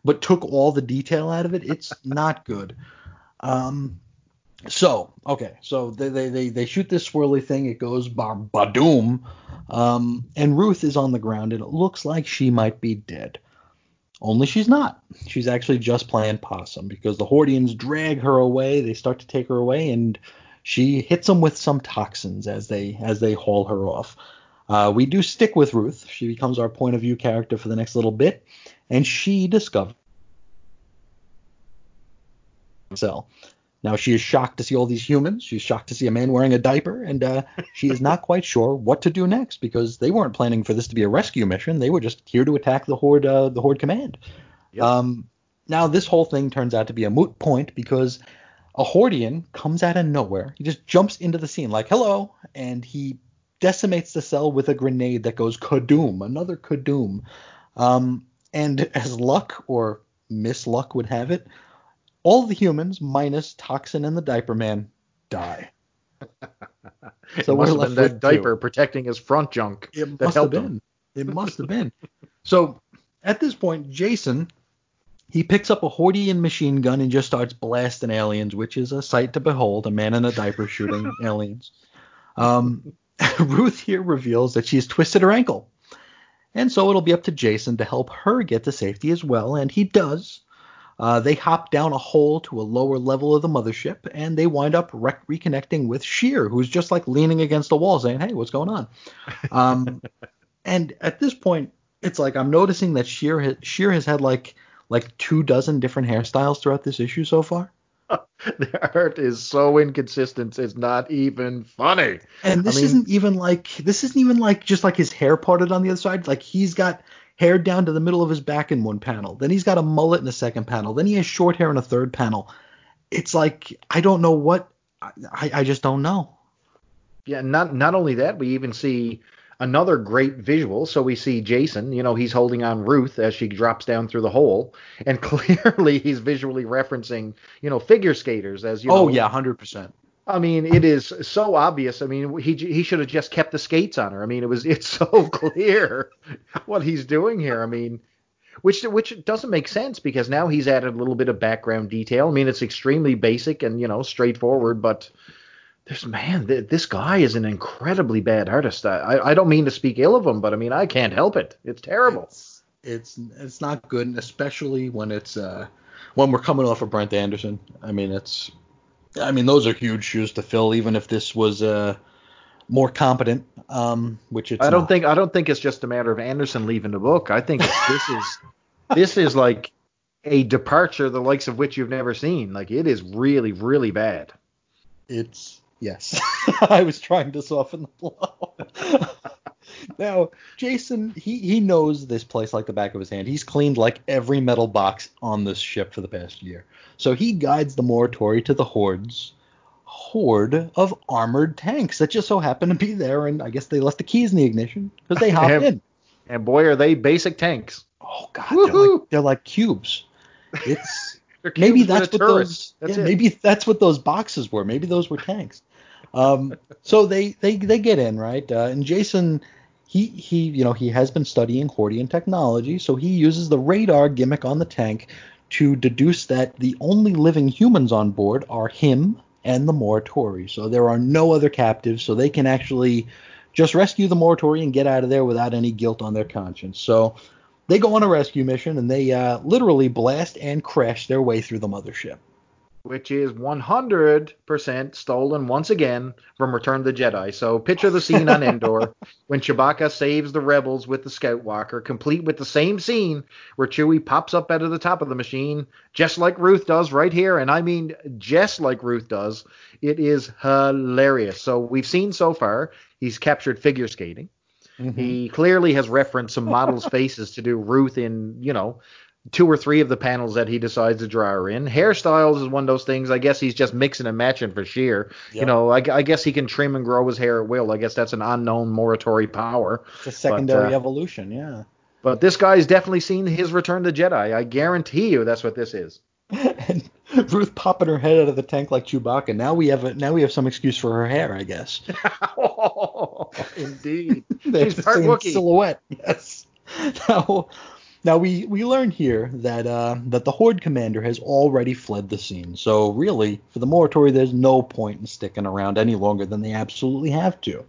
but took all the detail out of it. It's not good. Um, so okay, so they they they, they shoot this swirly thing. It goes ba badoom, um, and Ruth is on the ground, and it looks like she might be dead. Only she's not. She's actually just playing possum because the Hordians drag her away. They start to take her away, and she hits them with some toxins as they as they haul her off. Uh, we do stick with Ruth. She becomes our point of view character for the next little bit, and she discovers cell. Now she is shocked to see all these humans. She's shocked to see a man wearing a diaper, and uh, she is not quite sure what to do next because they weren't planning for this to be a rescue mission. They were just here to attack the horde, uh, the horde command. Yep. Um, now this whole thing turns out to be a moot point because a Hordian comes out of nowhere. He just jumps into the scene like hello, and he decimates the cell with a grenade that goes kadoom, another kadoom. Um, and as luck or misluck would have it, all the humans minus Toxyn and the Diaper Man die. So it must have been that diaper two. protecting his front junk. It that must have helped him. been. It must have been. So at this point, Jason he picks up a Hordian machine gun and just starts blasting aliens, which is a sight to behold. A man in a diaper shooting aliens. Um, Ruth here reveals that she has twisted her ankle, and so it'll be up to Jason to help her get to safety as well, and he does. Uh, they hop down a hole to a lower level of the mothership, and they wind up rec- reconnecting with Shear, who's just like leaning against the wall, saying, "Hey, what's going on?" Um, and at this point, it's like I'm noticing that Shear has, Shear has had like like two dozen different hairstyles throughout this issue so far. the art is so inconsistent. It's not even funny. And this I mean- isn't even like this isn't even like just like his hair parted on the other side. Like he's got hair down to the middle of his back in one panel. Then he's got a mullet in the second panel. Then he has short hair in a third panel. It's like I don't know what I, I just don't know. Yeah, not not only that, we even see another great visual. So we see Jason, you know, he's holding on Ruth as she drops down through the hole, and clearly he's visually referencing, you know, figure skaters as you. oh know, yeah, hundred percent. I mean, it is so obvious. I mean, he he should have just kept the skates on her. I mean, it was it's so clear what he's doing here. I mean, which which doesn't make sense because now he's added a little bit of background detail. I mean, it's extremely basic and you know straightforward, but there's man, th- this guy is an incredibly bad artist. I I- don't mean to speak ill of him, but I mean I can't help it. It's terrible. It's, it's it's not good, and especially when it's uh when we're coming off of Brent Anderson. I mean, it's I mean those are huge shoes to fill, even if this was uh more competent. Um, which it's I don't not. think I don't think it's just a matter of Anderson leaving the book. I think this is this is like a departure the likes of which you've never seen. Like it is really really bad. it's yes. I was trying to soften the blow. now, Jason, he he knows this place like the back of his hand. He's cleaned like every metal box on this ship for the past year. So he guides the Morituri to the hordes horde of armored tanks that just so happen to be there, and I guess they left the keys in the ignition because they hopped Yeah. in. And boy are they basic tanks. Oh god, they're like, they're like cubes. It's maybe that's what turret. those That's yeah, maybe that's what those boxes were. Maybe those were tanks. Um, so they they they get in right, uh, and Jason he he you know he has been studying Hordian technology, so he uses the radar gimmick on the tank to deduce that the only living humans on board are him and the Morituri. So there are no other captives, so they can actually just rescue the Morituri and get out of there without any guilt on their conscience. So they go on a rescue mission and they uh, literally blast and crash their way through the mothership. Which is 100% stolen once again from Return of the Jedi. So picture the scene on Endor when Chewbacca saves the rebels with the Scout Walker, complete with the same scene where Chewie pops up out of the top of the machine, just like Ruth does right here, and I mean just like Ruth does. It is hilarious. So we've seen so far he's captured figure skating. Mm-hmm. He clearly has referenced some models' faces to do Ruth in, you know, two or three of the panels that he decides to draw her in. Hairstyles is one of those things. I guess he's just mixing and matching for Shear. You know, I, I guess he can trim and grow his hair at will. I guess that's an unknown Morituri power. It's a secondary uh, evolution, yeah. But this guy's definitely seen his Return to Jedi. I guarantee you that's what this is. and Ruth popping her head out of the tank like Chewbacca. Now we have a, now we have some excuse for her hair, I guess. Indeed. They have She's part Wookiee. silhouette. Yes. Now, now we we learn here that uh, that the Horde commander has already fled the scene. So really, for the Morituri, there's no point in sticking around any longer than they absolutely have to.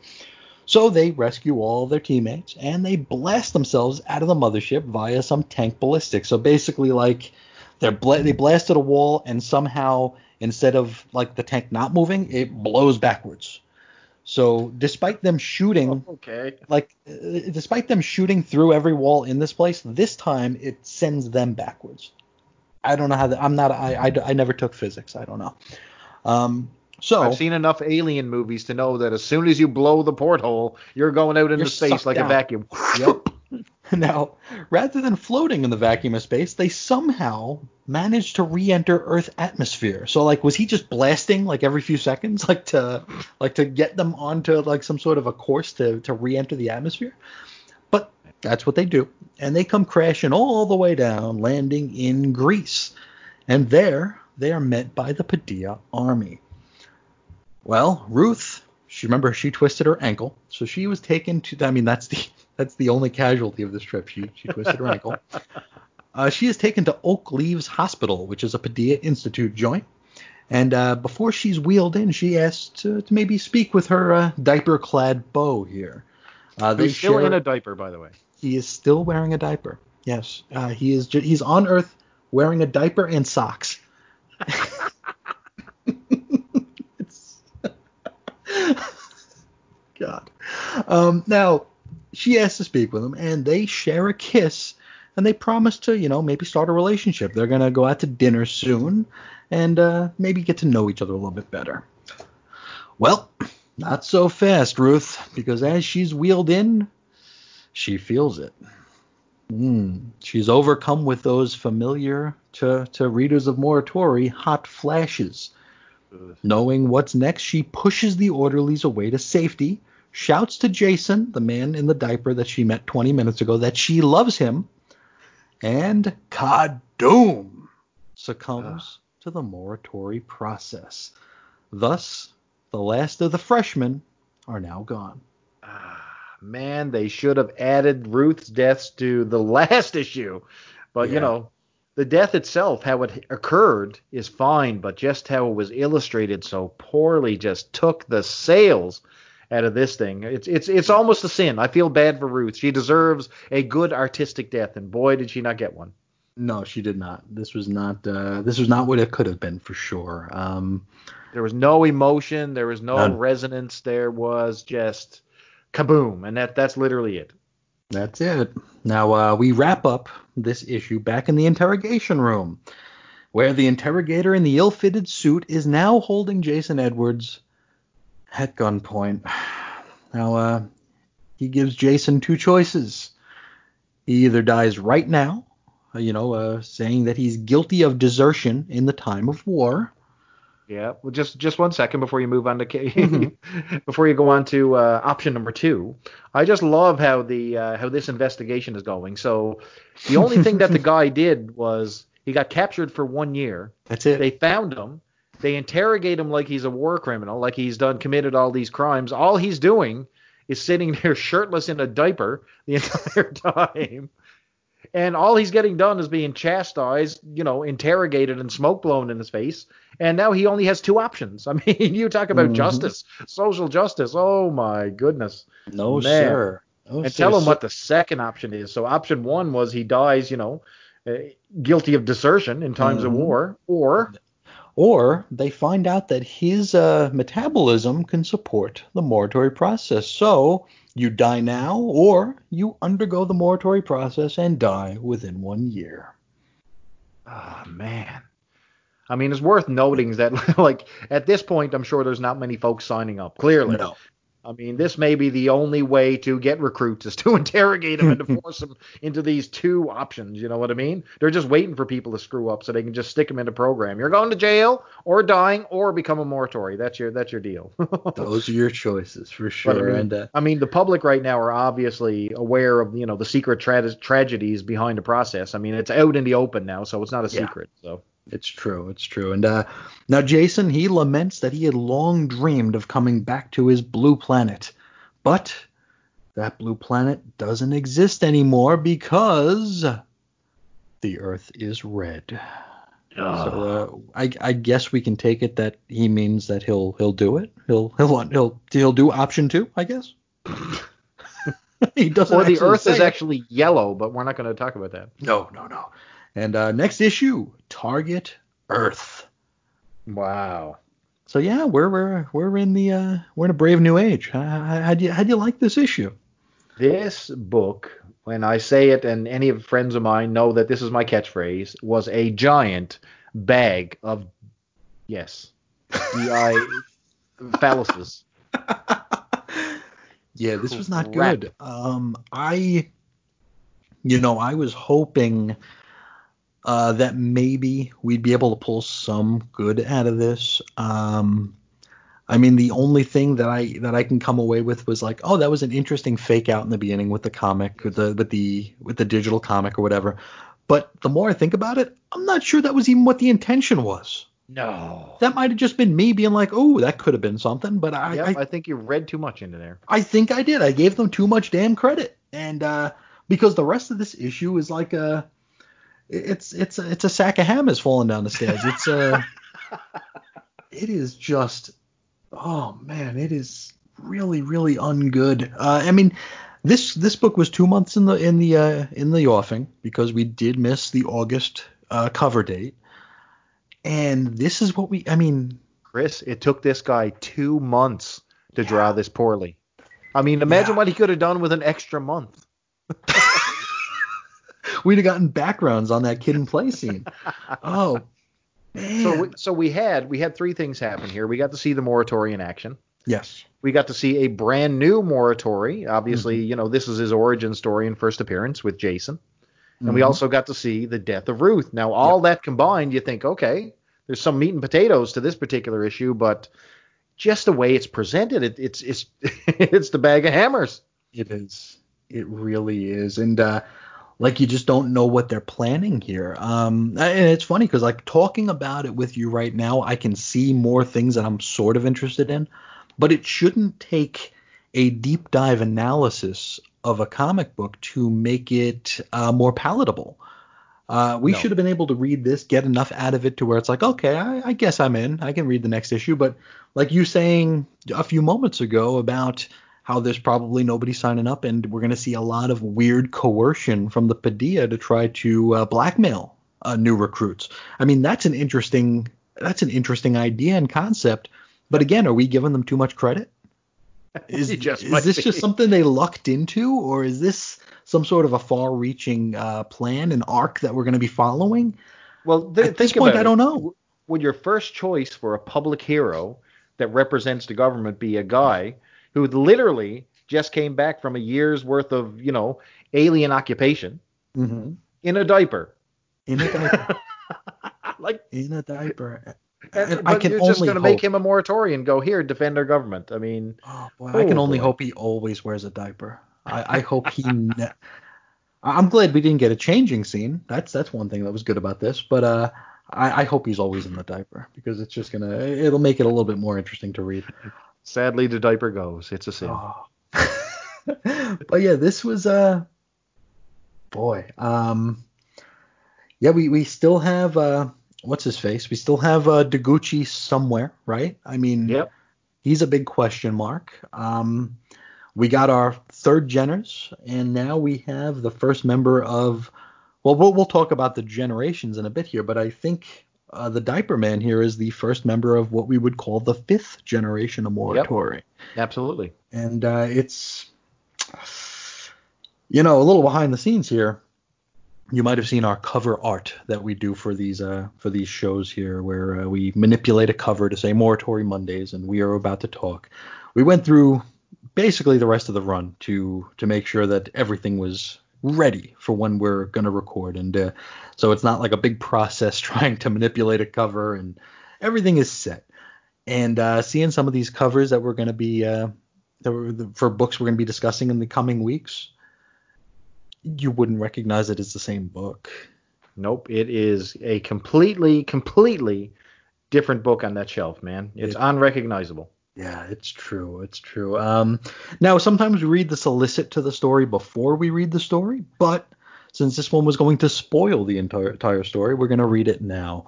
So they rescue all their teammates and they blast themselves out of the mothership via some tank ballistics. So basically, like they're bla- they blasted a wall and somehow instead of like the tank not moving, it blows backwards. So despite them shooting Okay. like uh, despite them shooting through every wall in this place this time it sends them backwards i don't know how that i'm not I, I i never took physics i don't know um so I've seen enough alien movies to know that as soon as you blow the porthole, you're going out into space like down. a vacuum. Yep. now rather than floating in the vacuum of space they somehow managed to re-enter earth atmosphere. So like was he just blasting like every few seconds like to like to get them onto like some sort of a course to to re-enter the atmosphere? But that's what they do. And they come crashing all the way down landing in greece. And there they are met by the Paideia army. Well ruth she remember she twisted her ankle. So she was taken to i mean that's the that's the only casualty of this trip she she twisted her ankle uh, she is taken to oak leaves hospital which is a Paideia institute joint and uh, before she's wheeled in she asks to, to maybe speak with her uh, diaper clad beau here uh, He's still share- in a diaper, by the way. he is still wearing a diaper. Yes, uh, he is. Ju- he's on Earth wearing a diaper and socks. it's God. Um, now she asks to speak with him, and they share a kiss, and they promise to, you know, maybe start a relationship. They're gonna go out to dinner soon, and uh, maybe get to know each other a little bit better. Well, not so fast, Ruth, because as she's wheeled in, she feels it. Mm, she's overcome with those familiar to, to readers of Morituri hot flashes. Knowing what's next, she pushes the orderlies away to safety, shouts to Jason, the man in the diaper that she met 20 minutes ago, that she loves him, and Kadoom succumbs to the Morituri process. Thus, the last of the freshmen are now gone. Ah, man, they should have added Ruth's deaths to the last issue. But, Yeah. you know, the death itself, how it occurred, is fine, but just how it was illustrated so poorly just took the sails out of this thing. It's it's it's almost a sin. I feel bad for Ruth. She deserves a good artistic death, and boy, did she not get one. No, she did not. This was not. Uh, this was not what it could have been for sure. Um, There was no emotion. There was no None. resonance. There was just kaboom, and that that's literally it. That's it. Now uh, we wrap up this issue back in the interrogation room, where the interrogator in the ill-fitted suit is now holding Jason Edwards at gunpoint. Now uh, he gives Jason two choices. He either dies right now, uh, you know, uh, saying that he's guilty of desertion in the time of war. Yeah. Well, just just one second before you move on to before you go on to uh, option number two. I just love how the uh, how this investigation is going. So the only thing that the guy did was he got captured for one year. That's it. They found him. They interrogate him like he's a war criminal, like he's done committed all these crimes. All he's doing is sitting there shirtless in a diaper the entire time. And all he's getting done is being chastised, you know, interrogated and smoke blown in his face. And now he only has two options. I mean, you talk about Mhm. justice, social justice. Oh my goodness. no, Man. sir. No, And sir. tell him So- what the second option is. So option one was he dies, you know, uh, guilty of desertion in times of Mhm. war, or or they find out that his uh, metabolism can support the Morituri process. So you die now, or you undergo the Morituri process and die within one year. Oh man. I mean, it's worth noting that, like, at this point, I'm sure there's not many folks signing up. Clearly, No. I mean, this may be the only way to get recruits is to interrogate them and to force them into these two options. You know what I mean? They're just waiting for people to screw up so they can just stick them in a program. You're going to jail, or dying, or become a Morituri. That's your that's your deal. Those are your choices for sure. But I mean, and uh, I mean, the public right now are obviously aware of you know the secret tra- tragedies behind the process. I mean, it's out in the open now, so it's not a Yeah. secret. So It's true. It's true. And uh, now Jason, he laments that he had long dreamed of coming back to his blue planet, but that blue planet doesn't exist anymore because the Earth is red. So uh, I, I guess we can take it that he means that he'll he'll do it. He'll he'll he'll he'll do option two. I guess. he doesn't. or the Earth is it. actually yellow, but we're not going to talk about that. No, no, no. And uh, next issue, Target Earth. Wow. So yeah, we're we're we're in the uh, we're in a brave new age. How, how, how'd you how'd you like this issue? This book, when I say it, and any of friends of mine know that this is my catchphrase, was a giant bag of yes, di phalluses. Yeah, this was not good. Um, I, you know, I was hoping uh, that maybe we'd be able to pull some good out of this. Um, I mean, the only thing that I that I can come away with was like, oh, that was an interesting fake out in the beginning with the comic, with the with the with the digital comic or whatever. But the more I think about it, I'm not sure that was even what the intention was. No. That might have just been me being like, oh, that could have been something. But I, Yep, I I think you read too much into there. I think I did. I gave them too much damn credit, and uh, because the rest of this issue is like a, it's it's a, it's a sack of hammers falling down the stairs. It's uh, it is just, oh man, it is really really ungood. Uh, I mean, this this book was two months in the in the uh, in the offing because we did miss the August uh, cover date, and this is what we. I mean, Chris, it took this guy two months to draw this poorly. I mean, imagine Yeah. what he could have done with an extra month. We'd have gotten backgrounds on that kid and play scene. Oh man. So we, so we had we had three things happen here. We got to see the Morituri in action. yes. We got to see a brand new Morituri. Obviously, you know, this is his origin story and first appearance with Jason. And we Mhm. also got to see the death of Ruth. Now, all that combined, you think, okay, there's some meat and potatoes to this particular issue, but just the way it's presented, it, it's it's it's the bag of hammers. It is. It really is. And uh like you just don't know what they're planning here. Um and it's funny cuz like talking about it with you right now, I can see more things that I'm sort of interested in, but it shouldn't take a deep dive analysis of a comic book to make it uh, more palatable. Uh, we No. should have been able to read this, get enough out of it to where it's like, okay, I, I guess I'm in. I can read the next issue. But like you saying a few moments ago about how there's probably nobody signing up, and we're going to see a lot of weird coercion from the Paideia to try to uh, blackmail uh, new recruits. I mean, that's an interesting that's an interesting idea and concept. But again, are we giving them too much credit? Is, is this be. just something they lucked into, or is this some sort of a far-reaching uh, plan, an arc that we're going to be following? Well, th- At this point, I don't know. Would your first choice for a public hero that represents the government be a guy who literally just came back from a year's worth of, you know, alien occupation Mm-hmm. in a diaper? In a diaper. Like, in a diaper. and, I can you're just going to make him a moratorium. Go here, defend our government. I mean, Oh boy, I can Oh, only boy. hope he always wears a diaper. I, I hope he. Ne- I'm glad we didn't get a changing scene. That's that's one thing that was good about this. But uh, I, I hope he's always in the diaper because it's just gonna. It'll make it a little bit more interesting to read. Sadly, the diaper goes. It's a sin. Oh. but yeah, this was uh boy. Um yeah, we we still have uh what's his face? We still have uh Deguchi somewhere, right? I mean, Yep. he's a big question mark. Um we got our third Jenners and now we have the first member of well, we'll we'll talk about the generations in a bit here, but I think uh, the Diaper Man here is the first member of what we would call the fifth generation of Morituri. Absolutely. and uh, it's you know a little behind the scenes here. You might have seen our cover art that we do for these uh, for these shows here where uh, we manipulate a cover to say Morituri mondays and we are about to talk. We went through basically the rest of the run to to make sure that everything was ready for when we're going to record and uh, so it's not like a big process trying to manipulate a cover and everything is set and uh, seeing some of these covers that we're going to be uh, that were the, for books we're going to be discussing in the coming weeks, you wouldn't recognize it as the same book. Nope. It is a completely, completely different book on that shelf, man. It's It- unrecognizable. Yeah, it's true. It's true. Um, now sometimes we read the solicit to the story before we read the story, but since this one was going to spoil the entire entire story, we're going to read it now.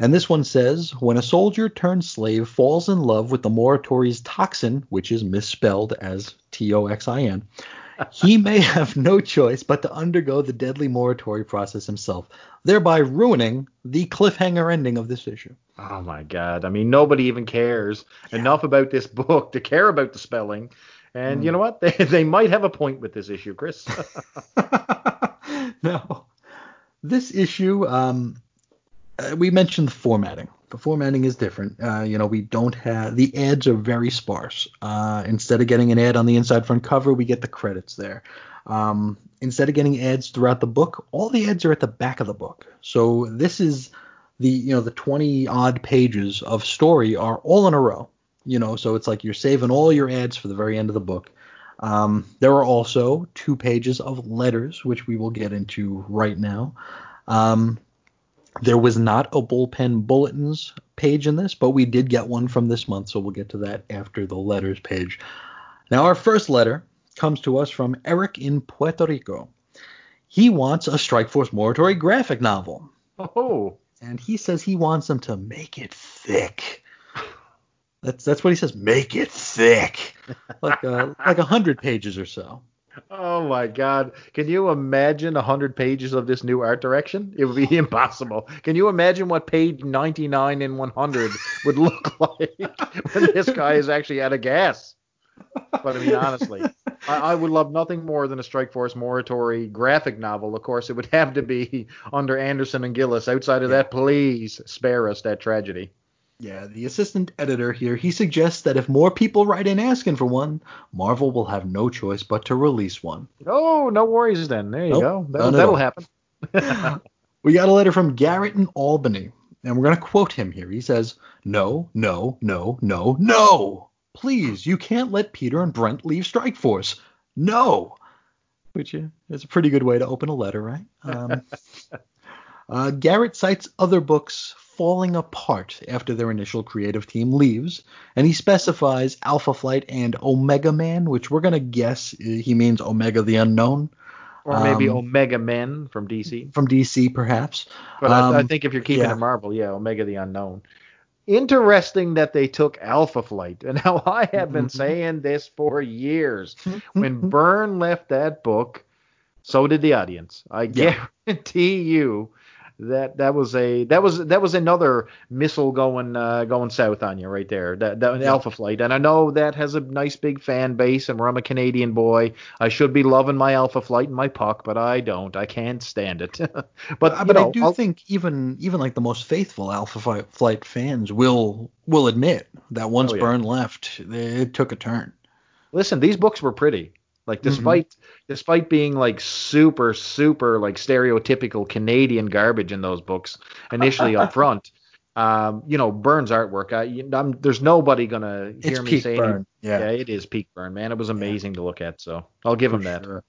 And this one says, when a soldier turned slave falls in love with the Morituri's toxin, which is misspelled as T-O-X-I-N, he may have no choice but to undergo the deadly Morituri process himself, thereby ruining the cliffhanger ending of this issue. Oh my god. I mean, nobody even cares enough about this book to care about the spelling. And Mm. you know what? They, they might have a point with this issue, Chris. no. This issue, um, uh, we mentioned the formatting. The formatting is different. Uh, you know, we don't have the ads are very sparse. Uh, instead of getting an ad on the inside front cover, we get the credits there. Um, instead of getting ads throughout the book, all the ads are at the back of the book. So this is the you know the 20 odd pages of story are all in a row. You know, so it's like you're saving all your ads for the very end of the book. Um, there are also two pages of letters, which we will get into right now. Um, there was not a bullpen bulletins page in this, but we did get one from this month, so we'll get to that after the letters page. Now, our first letter comes to us from Eric in Puerto Rico. He wants a Strike Force Morituri graphic novel, oh. and he says he wants them to make it thick. That's that's what he says. Make it thick, like a, like a hundred pages or so. Oh my god. Can you imagine 100 pages of this new art direction? It would be impossible. Can you imagine what page 99 and 100 would look like when this guy is actually out of gas? But I mean, honestly, I, I, would love nothing more than a Strike Force Morituri graphic novel. Of course, it would have to be under Anderson and Gillis. Outside of yeah. that, please spare us that tragedy. Yeah, the assistant editor here, he suggests that if more people write in asking for one, Marvel will have no choice but to release one. Oh, no worries then. There you nope, go. That'll, that'll happen. we got a letter from Garrett in Albany, and we're going to quote him here. He says, No, no, no, no, no. Please, you can't let Peter and Brent leave Strike Force. No. Which is a pretty good way to open a letter, right? Um, uh, Garrett cites other books falling apart after their initial creative team leaves, and he specifies Alpha Flight and Omega Man, which we're going to guess he means Omega the Unknown. Or maybe um, Omega Men from DC. From DC, perhaps. But um, I, I, um, think if you're keeping yeah. it Marvel, yeah, Omega the Unknown. Interesting that they took Alpha Flight. And now I have been mm-hmm. saying this for years. when Byrne left that book, so did the audience. I yeah. guarantee you that that was a that was that was another missile going uh, going south on you right there. That that yeah. Alpha Flight, and I know that has a nice big fan base, and where I'm a Canadian boy. I should be loving my Alpha Flight and my puck, but I don't. I can't stand it. but but know, I do I'll, think even even like the most faithful Alpha Flight fans will will admit that once oh, yeah. Byrne left, it took a turn. Listen, these books were pretty. Like mm-hmm. despite mm-hmm. despite being like super super like stereotypical Canadian garbage in those books initially up front, um, you know Byrne's artwork. I, I'm, there's nobody gonna hear it's me say Byrne. Yeah. yeah, it is peak Byrne, man. It was amazing yeah. to look at. So I'll give For him that. Sure.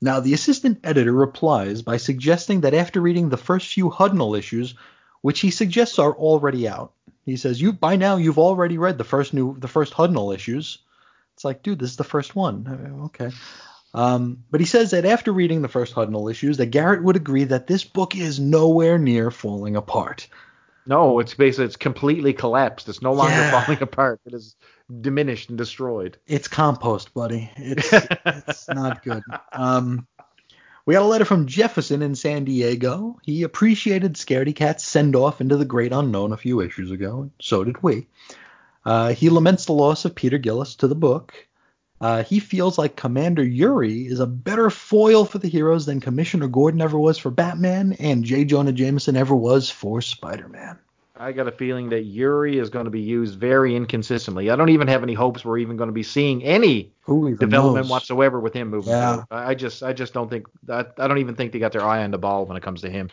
Now the assistant editor replies by suggesting that after reading the first few Hudnall issues, which he suggests are already out, he says you by now you've already read the first new the first Hudnall issues. It's like, dude, this is the first one. Okay. Um, but he says that after reading the first Hudnall issues, that Garrett would agree that this book is nowhere near falling apart. No, it's basically it's completely collapsed. It's no longer yeah. falling apart. It is diminished and destroyed. It's compost, buddy. It's it's not good. Um, we got a letter from Jefferson in San Diego. He appreciated Scaredy Cat's send off into the great unknown a few issues ago. and So did we. Uh, he laments the loss of Peter Gillis to the book. Uh, he feels like Commander Yuri is a better foil for the heroes than Commissioner Gordon ever was for Batman and J. Jonah Jameson ever was for Spider Man. I got a feeling that Yuri is going to be used very inconsistently. I don't even have any hopes we're even going to be seeing any development knows? whatsoever with him moving yeah. forward. I just I just don't think I, I don't even think they got their eye on the ball when it comes to him.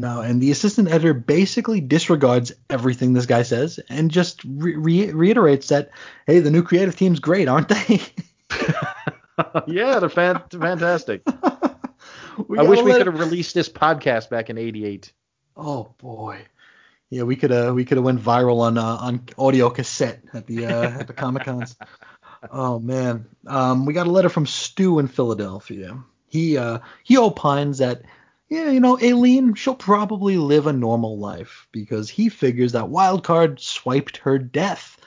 No, and the assistant editor basically disregards everything this guy says and just re- re- reiterates that, hey, the new creative team's great, aren't they? yeah, they're fan- fantastic. I wish we could have released this podcast back in '88. Oh boy, yeah, we could have we could have went viral on uh, on audio cassette at the uh, at the Comic Cons. Oh man, um, we got a letter from Stu in Philadelphia. He uh, he opines that yeah, you know, Aileen, she'll probably live a normal life because he figures that Wildcard swiped her death.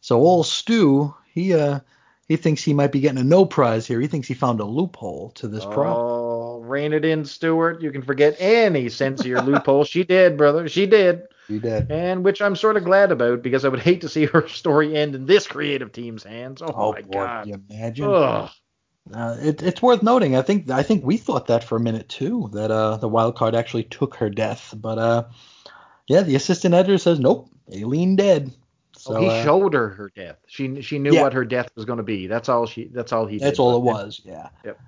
So old Stu, he uh he thinks he might be getting a no prize here. He thinks he found a loophole to this problem. Oh, rein it in, Stewart. You can forget any sense of your loophole. She did, brother. She did. She did. And which I'm sort of glad about because I would hate to see her story end in this creative team's hands. Oh, oh my boy, god. Can you imagine? Ugh. Uh, it, it's worth noting. I think I think we thought that for a minute too, that uh, the wild card actually took her death. But uh, yeah, the assistant editor says nope, Aileen dead. So, oh, he uh, showed her her death. She she knew yeah. what her death was going to be. That's all she. That's all he. That's did, all it was. Yeah. Yep.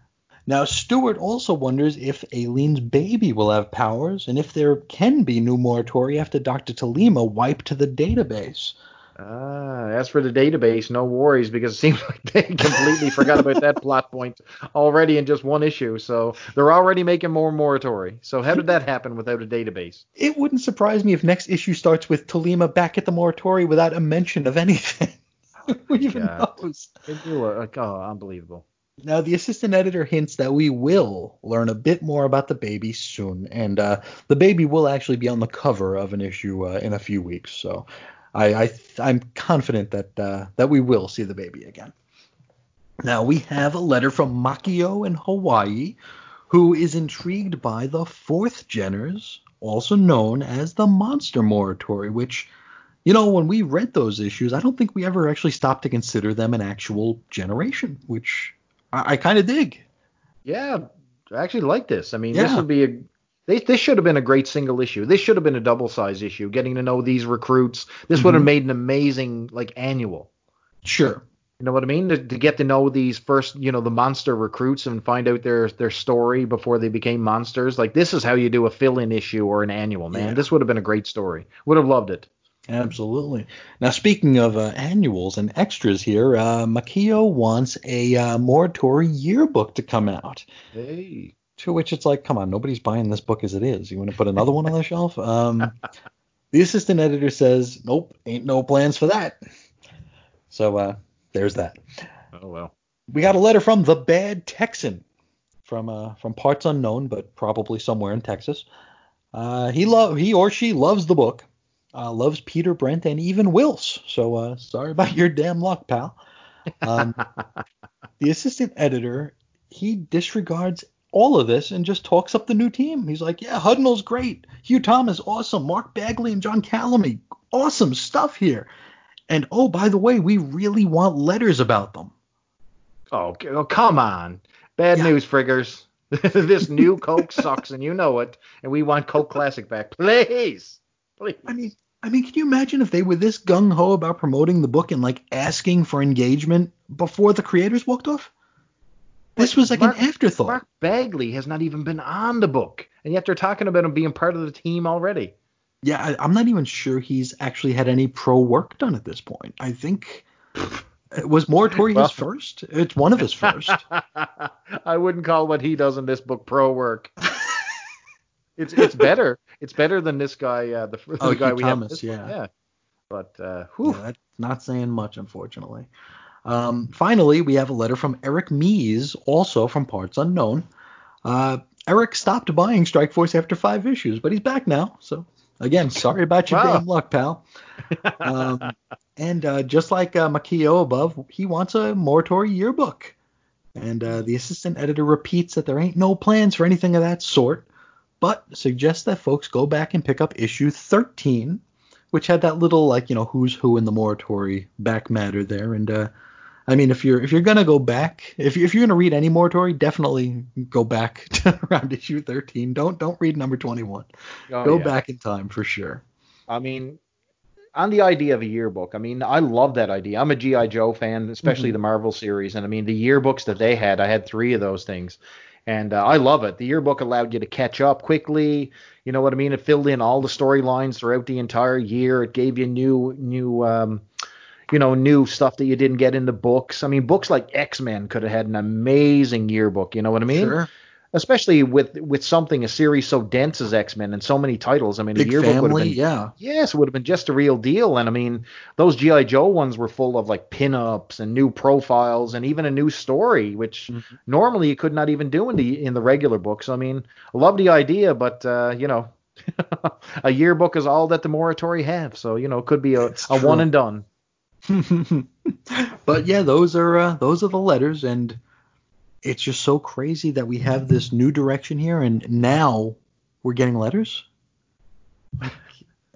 Now Stewart also wonders if Aileen's baby will have powers, and if there can be new Morituri after Dr. Tuolema wiped the database. Ah, as for the database, no worries because it seems like they completely forgot about that plot point already in just one issue. So they're already making more Morituri. So how did that happen without a database? It wouldn't surprise me if next issue starts with Tuolema back at the Morituri without a mention of anything. Who even yeah. knows? Like, oh, unbelievable. Now, the assistant editor hints that we will learn a bit more about the baby soon, and uh, the baby will actually be on the cover of an issue uh, in a few weeks. So I, I am confident that uh, that we will see the baby again. Now we have a letter from Makio in Hawaii, who is intrigued by the fourth Jenners, also known as the Monster Morituri, which you know, when we read those issues, I don't think we ever actually stopped to consider them an actual generation, which I, I kind of dig. Yeah, I actually like this. I mean, Yeah. this would be a they, this should have been a great single issue. This should have been a double size issue. Getting to know these recruits. This would have Mhm. made an amazing like annual. Sure. You know what I mean? To, to get to know these first, you know, the monster recruits and find out their their story before they became monsters. Like this is how you do a fill-in issue or an annual, man. Yeah. This would have been a great story. Would have loved it. Absolutely. Now, speaking of uh, annuals and extras here, uh, Makio wants a uh, Morituri yearbook to come out. Hey. To which it's like, come on, nobody's buying this book as it is. You want to put another one on the shelf? Um, the assistant editor says, nope, ain't no plans for that. So uh, there's that. Oh well. We got a letter from the Bad Texan from uh, from parts unknown, but probably somewhere in Texas. Uh, he love he or she loves the book, uh, loves Peter Brent and even Wills. So uh, sorry about your damn luck, pal. Um, the assistant editor he disregards all of this and just talks up the new team. He's like, yeah, Hudnall's great, Huw Thomas awesome, Mark Bagley and John Calamy awesome stuff here. And oh, by the way, we really want letters about them. Oh, oh come on. Bad Yeah. news, friggers. this new Coke sucks, and you know it. And we want Coke Classic back, please. Please. I mean, I mean, can you imagine if they were this gung ho about promoting the book and like asking for engagement before the creators walked off? This was like Mark- an afterthought. Mark Bagley has not even been on the book, and yet they're talking about him being part of the team already. Yeah, I, I'm not even sure he's actually had any pro work done at this point. I think it was Morituri Well- his first? It's one of his first. I wouldn't call what he does in this book pro work. it's it's better. It's better than this guy. Uh, the, the Oh, guy Huw we Thomas, have. this yeah. yeah. But uh, whew, Yeah, that's not saying much, unfortunately. Um, finally, we have a letter from Eric Mees, also from Parts Unknown. Uh, Eric stopped buying Strike Force after five issues, but he's back now. So again, sorry about your Wow. damn luck, pal. Um, and uh, just like uh, Makio above, he wants a Morituri yearbook. And uh, the assistant editor repeats that there ain't no plans for anything of that sort, but suggests that folks go back and pick up issue 13, which had that little like you know who's who in the Morituri back matter there. And uh, I mean, if you're if you're gonna go back, if you, if you're gonna read any Morituri, definitely go back to around issue 13. Don't don't read number 21. oh, go yeah. back in time for sure. I mean, on the idea of a yearbook, I mean, I love that idea. I'm a GI Joe fan, especially Mhm. the Marvel series, and I mean, the yearbooks that they had, I had three of those things, and uh, I love it. The yearbook allowed you to catch up quickly. You know what I mean? It filled in all the storylines throughout the entire year. It gave you new, new, um, you know, new stuff that you didn't get in the books. I mean, books like X Men could have had an amazing yearbook. You know what I mean? sure. Especially with with something a series so dense as X Men and so many titles. I mean, Big a yearbook would have been yeah. Yes, it would have been just a real deal. And I mean, those G.I. Joe ones were full of like pinups and new profiles and even a new story, which Mhm. normally you could not even do in the in the regular books. I mean, I love the idea, but uh, you know, a yearbook is all that the Morituri have. So, you know, it could be a, It's a true. one and done. but yeah, those are uh, those are the letters, and it's just so crazy that we have this new direction here, and now we're getting letters.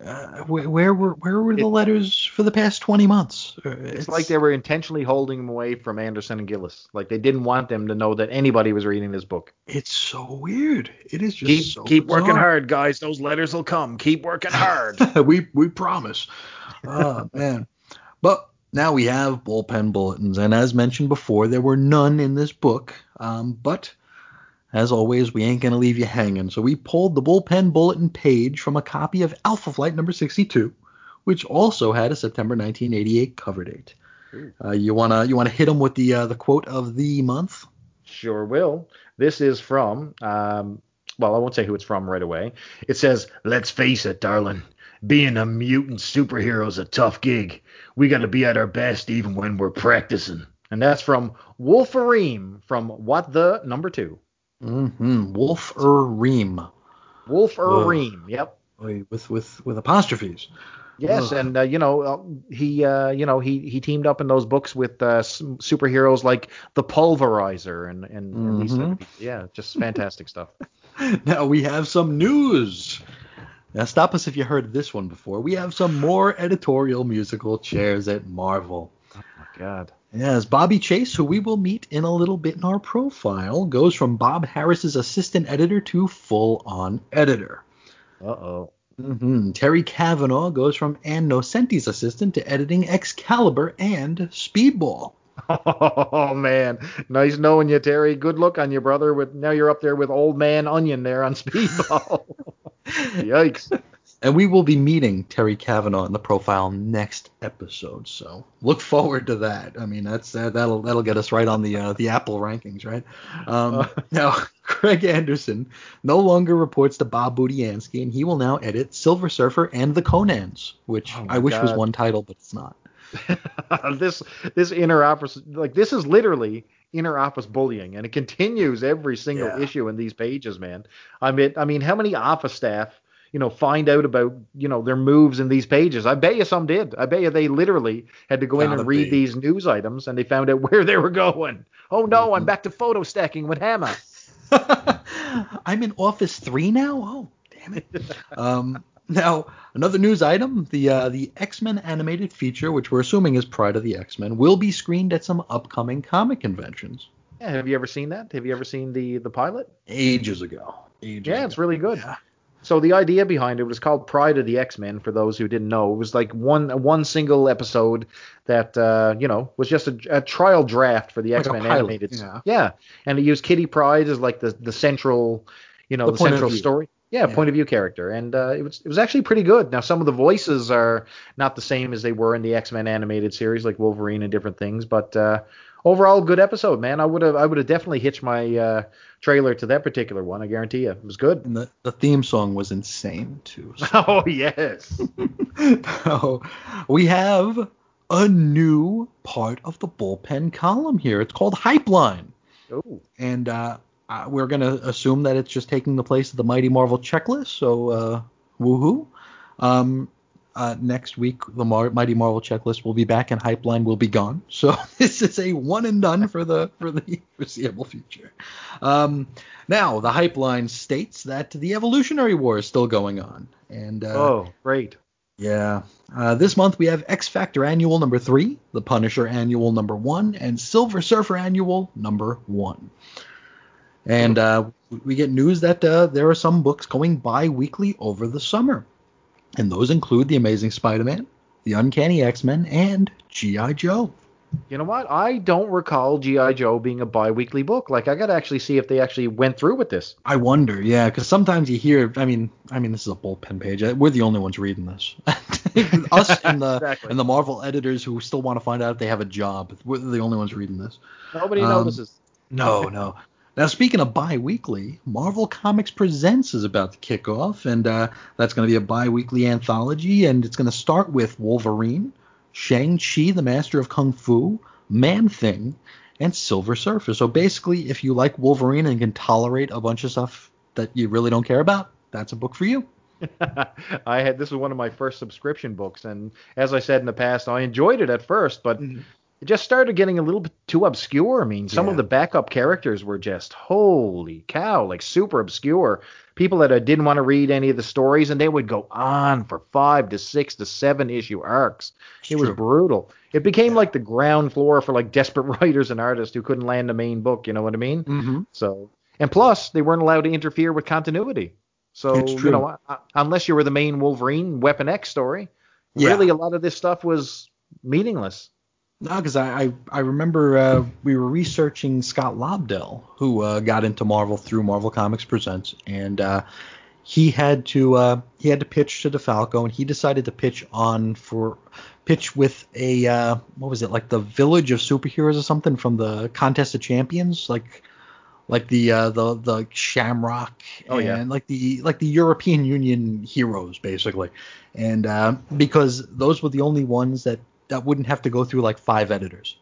Uh, where, where were where were the letters for the past 20 months? Uh, It's, like they were intentionally holding them away from Anderson and Gillis. Like they didn't want them to know that anybody was reading this book. It's so weird. It is just Keep so keep working hard, guys. Those letters will come. Keep working hard. we we promise. Oh man. But now we have bullpen bulletins, and as mentioned before, there were none in this book. Um, but as always, we ain't gonna leave you hanging. So we pulled the bullpen bulletin page from a copy of Alpha Flight number 62, which also had a September 1988 cover date. Uh, you wanna you wanna hit them with the uh, the quote of the month? Sure will. This is from, um, well, I won't say who it's from right away. It says, Let's face it, darling. Being a mutant superhero is a tough gig. We got to be at our best even when we're practicing. And that's from Wolverine from What the Number Two. Mm-hmm. Wolf er Ream. Yep. With with with apostrophes. Yes, Ugh. and uh, you know uh, he uh, you know he he teamed up in those books with uh, superheroes like the Pulverizer and and, and these Mhm. people. yeah, just fantastic stuff. now we have some news. Now, stop us if you heard this one before. We have some more editorial musical chairs at Marvel. Oh my god. Yes, Bobby Chase, who we will meet in a little bit in our profile, goes from Bob Harras's assistant editor to full on editor. Uh oh. hmm Terry Kavanagh goes from Ann Nocenti's assistant to editing Excalibur and Speedball. Oh man, nice knowing you, Terry. Good luck on you, brother. With now you're up there with old man Onion there on Speedball. Yikes. And we will be meeting Terry Kavanagh in the profile next episode, so look forward to that. I mean, that's uh, that'll that'll get us right on the uh, the Apple rankings, right? Um, now, Craig Anderson no longer reports to Bob Budiansky, and he will now edit Silver Surfer and the Conans, which Oh I wish was one title, but it's not. this this inner office like this is literally inner office bullying and it continues every single Yeah. issue in these pages man i mean i mean how many office staff you know find out about you know their moves in these pages i bet you some did i bet you they literally had to go in Gotta and read be. these news items and they found out where they were going oh no i'm Mhm. back to photo stacking with hammer I'm in Office Three now. Oh, damn it. Um, now another news item: the uh, the X Men animated feature, which we're assuming is Pryde of the X Men, will be screened at some upcoming comic conventions. yeah, have you ever seen that have you ever seen the the pilot Ages ago. Ages yeah ago. it's really good Yeah. So the idea behind it was called Pryde of the X-Men. For those who didn't know, it was like one one single episode that uh, you know was just a, a trial draft for the Like X-Men pilot, animated. yeah. yeah, and it used Kitty Pryde as like the the central, you know, The the, central story. Yeah, Yeah. point of view character, and uh, it was it was actually pretty good. Now some of the voices are not the same as they were in the X-Men animated series, like Wolverine and different things, but uh, overall good episode, man. I would have I would have definitely hitched my uh, trailer to that particular one. I guarantee you, it was good. And the, the theme song was insane too. So- Oh yes. Now, we have a new part of the bullpen column here. It's called Hype Line. Oh. and uh, we're going to assume that it's just taking the place of the Mighty Marvel checklist. So, uh, woohoo! Um, uh, next week, the Mar- Mighty Marvel checklist will be back, and Hypeline will be gone. So this is a one and done for the for the foreseeable future. Um, now, the Hypeline states that the Evolutionary War is still going on, and uh, Oh, great. yeah. Uh, this month we have X Factor Annual number three, The Punisher Annual number one, and Silver Surfer Annual number one. And uh, we get news that uh, there are some books going bi-weekly over the summer, and those include The Amazing Spider-Man, The Uncanny X-Men, and G.I. Joe. You know what? I don't recall G.I. Joe being a bi weekly book. Like, I got to actually see if they actually went through with this. I wonder, yeah, because sometimes you hear. I mean, I mean, this is a bullpen page. We're the only ones reading this. Us and the Exactly. and the Marvel editors who still want to find out if they have a job. We're the only ones reading this. Nobody Um, notices. No, no. Now, speaking of bi-weekly, Marvel Comics Presents is about to kick off, and uh, that's going to be a bi-weekly anthology, and it's going to start with Wolverine, Shang-Chi, the Master of Kung Fu, Man-Thing, and Silver Surfer. So basically, if you like Wolverine and can tolerate a bunch of stuff that you really don't care about, that's a book for you. I had this was one of my first subscription books, and as I said in the past, I enjoyed it at first, but Mhm. It just started getting a little bit too obscure. I mean, some Yeah. of the backup characters were just holy cow, like super obscure. People that uh, didn't want to read any of the stories, and they would go on for five to six to seven issue arcs. It's it was brutal. It became Yeah. like the ground floor for like desperate writers and artists who couldn't land a main book. You know what I mean? Mm-hmm. So, and plus they weren't allowed to interfere with continuity. So, you know, unless you were the main Wolverine Weapon X story, Yeah. really a lot of this stuff was meaningless. No, because I, I I remember uh, we were researching Scott Lobdell, who uh, got into Marvel through Marvel Comics Presents, and uh, he had to uh, he had to pitch to DeFalco, and he decided to pitch on for pitch with a uh, what was it like the Village of Superheroes or something from the Contest of Champions, like like the uh, the the Shamrock Oh, and yeah. like the like the European Union heroes basically, and uh, because those were the only ones that that wouldn't have to go through like five editors.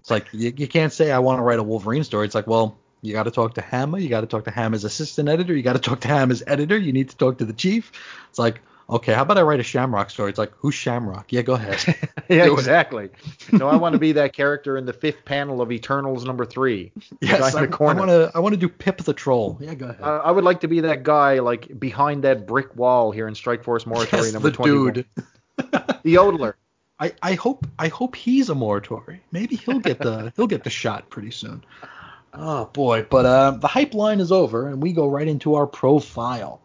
It's like you, you can't say I want to write a Wolverine story. It's like well you got to talk to Hammer, you got to talk to Hammer's assistant editor, you got to talk to Hammer's editor, you need to talk to the chief. It's like Okay, how about I write a Shamrock story? It's like, who's Shamrock? Yeah, go ahead. yeah, Do exactly. no, I want to be that character in the fifth panel of Eternals number three. Yes, in I, want to. I want to do Pip the Troll. Yeah, go ahead. Uh, I would like to be that guy like behind that brick wall here in Strike Force Morituri yes, number the 21. dude. The yodeler. I, I hope I hope he's a Morituri. Maybe he'll get the he'll get the shot pretty soon. Oh boy, but uh, the hype line is over, and we go right into our profile.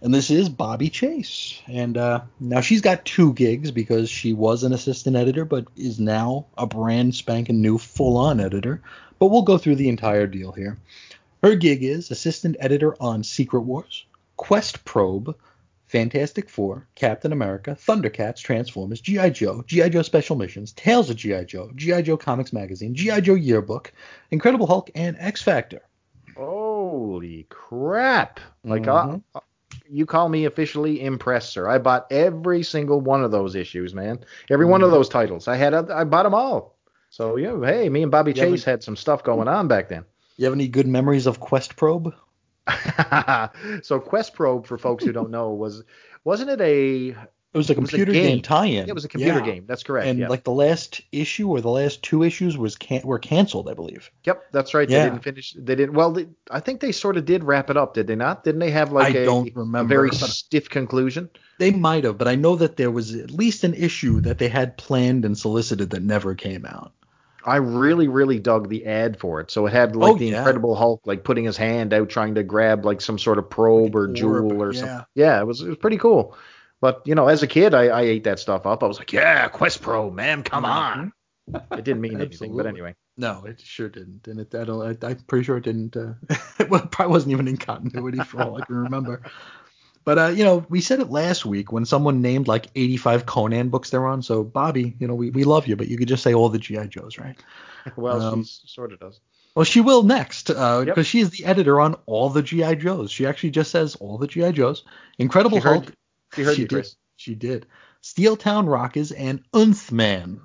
And this is Bobby Chase, and uh, now she's got two gigs because she was an assistant editor, but is now a brand spanking new full-on editor. But we'll go through the entire deal here. Her gig is assistant editor on Secret Wars, Quest Probe, Fantastic Four, Captain America, Thundercats, Transformers, G.I. Joe, G.I. Joe Special Missions, Tales of G.I. Joe, G.I. Joe Comics Magazine, G.I. Joe Yearbook, Incredible Hulk, and X Factor. Holy crap! Like Mhm. uh, you call me officially impressed, sir. I bought every single one of those issues, man. Every one of Mm-hmm. those titles. I had. I bought them all. So yeah, hey, me and Bobby Yeah, Chase had some stuff going on back then. You have any good memories of Quest Probe? so Quest Probe, for folks who don't know, was wasn't it a It was a was a computer game. game. tie-in. it was a computer Yeah. game. That's correct. And yeah. like the last issue or the last two issues was can- were canceled, I believe. Yep, that's right. They didn't finish. They didn't. Well, they, I think they sort of did wrap it up, did they not? Didn't they have like I a, don't a very stiff conclusion? They might have, but I know that there was at least an issue that they had planned and solicited that never came out. I really, really dug the ad for it. So it had like Oh, the yeah. Incredible Hulk like putting his hand out trying to grab like some sort of probe or Orb, jewel or yeah. something. Yeah, it was it was pretty cool. But you know, as a kid, I, I ate that stuff up. I was like, yeah, Quest Pro, man, come on. It didn't mean anything, but anyway. No, it sure didn't, and it, I don't, I, I'm pretty sure it didn't. Uh, it probably wasn't even in continuity for all I can remember. But uh, you know, we said it last week when someone named like 85 Conan books they're on. So Bobby, you know, we, we love you, but you could just say all the GI Joes, right? Well, Um, she sort of does. Well, she will next because Yep. she is the editor on all the GI Joes. She actually just says all the GI Joes. Incredible She heard- Hulk. She heard you, did. Chris. She did. Steel Town Rockers and Nth Man.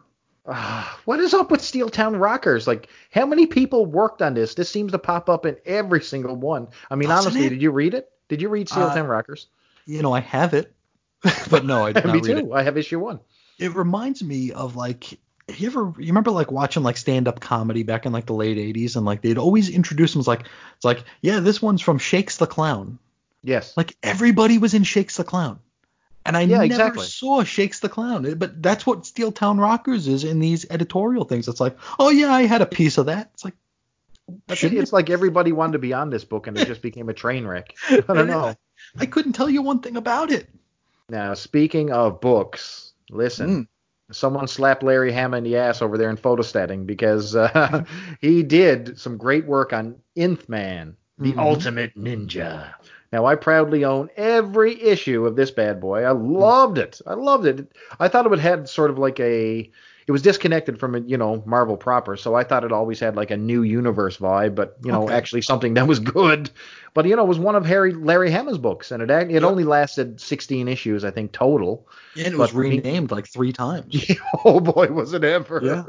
Ah, what is up with Steel Town Rockers? Like, how many people worked on this? This seems to pop up in every single one. I mean, Doesn't honestly, it? did you read it? Did you read Steel Uh, Town Rockers? You know, I have it, but no, I did not Me read too. it. I have issue one. It reminds me of like. You ever you remember like watching like stand up comedy back in like the late 80s and like they'd always introduce them as like it's like yeah this one's from Shakes the Clown Yes. like everybody was in Shakes the Clown and I Yeah, never exactly. saw Shakes the Clown but that's what Steel Town Rockers is in these editorial things it's like oh yeah I had a piece of that it's like I think shouldn't it's like everybody wanted to be on this book and it just became a train wreck. I don't know. I couldn't tell you one thing about it Now, speaking of books, listen. Someone slapped Larry Hama in the ass over there in photostatting because uh, he did some great work on Nth Man, the Mhm. ultimate ninja. Now, I proudly own every issue of this bad boy. I loved it. I loved it. I thought it would had sort of like a. It was disconnected from you know Marvel proper, so I thought it always had like a new universe vibe, but you know Okay. actually something that was good. But you know it was one of Harry Larry Hama's books, and it it Yeah. only lasted 16 issues, I think total. Yeah, and it was But me- renamed like three times oh boy, was it ever! Yeah.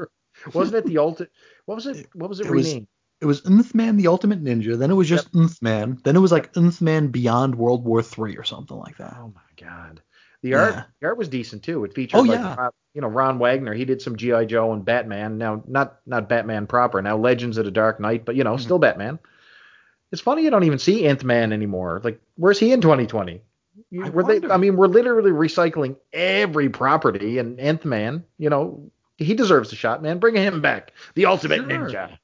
Wasn't it the ultimate? What was it? What was it, It was- renamed? it was Nth Man the Ultimate Ninja then it was just Nth Man then it was like Nth Man Beyond World War Three or something like that Oh my god. The Yeah. art, the art was decent too. It featured Oh, like yeah. Ron- you know Ron Wagner. He did some GI Joe and Batman. Now not not Batman proper. Now Legends of the Dark Knight, but you know Mhm. still Batman. It's funny you don't even see Nth Man anymore. Like where's he in 2020? You- I were they. I mean, we're literally recycling every property, and Nth Man, you know, he deserves a shot, man. Bring him back, the ultimate Sure. ninja.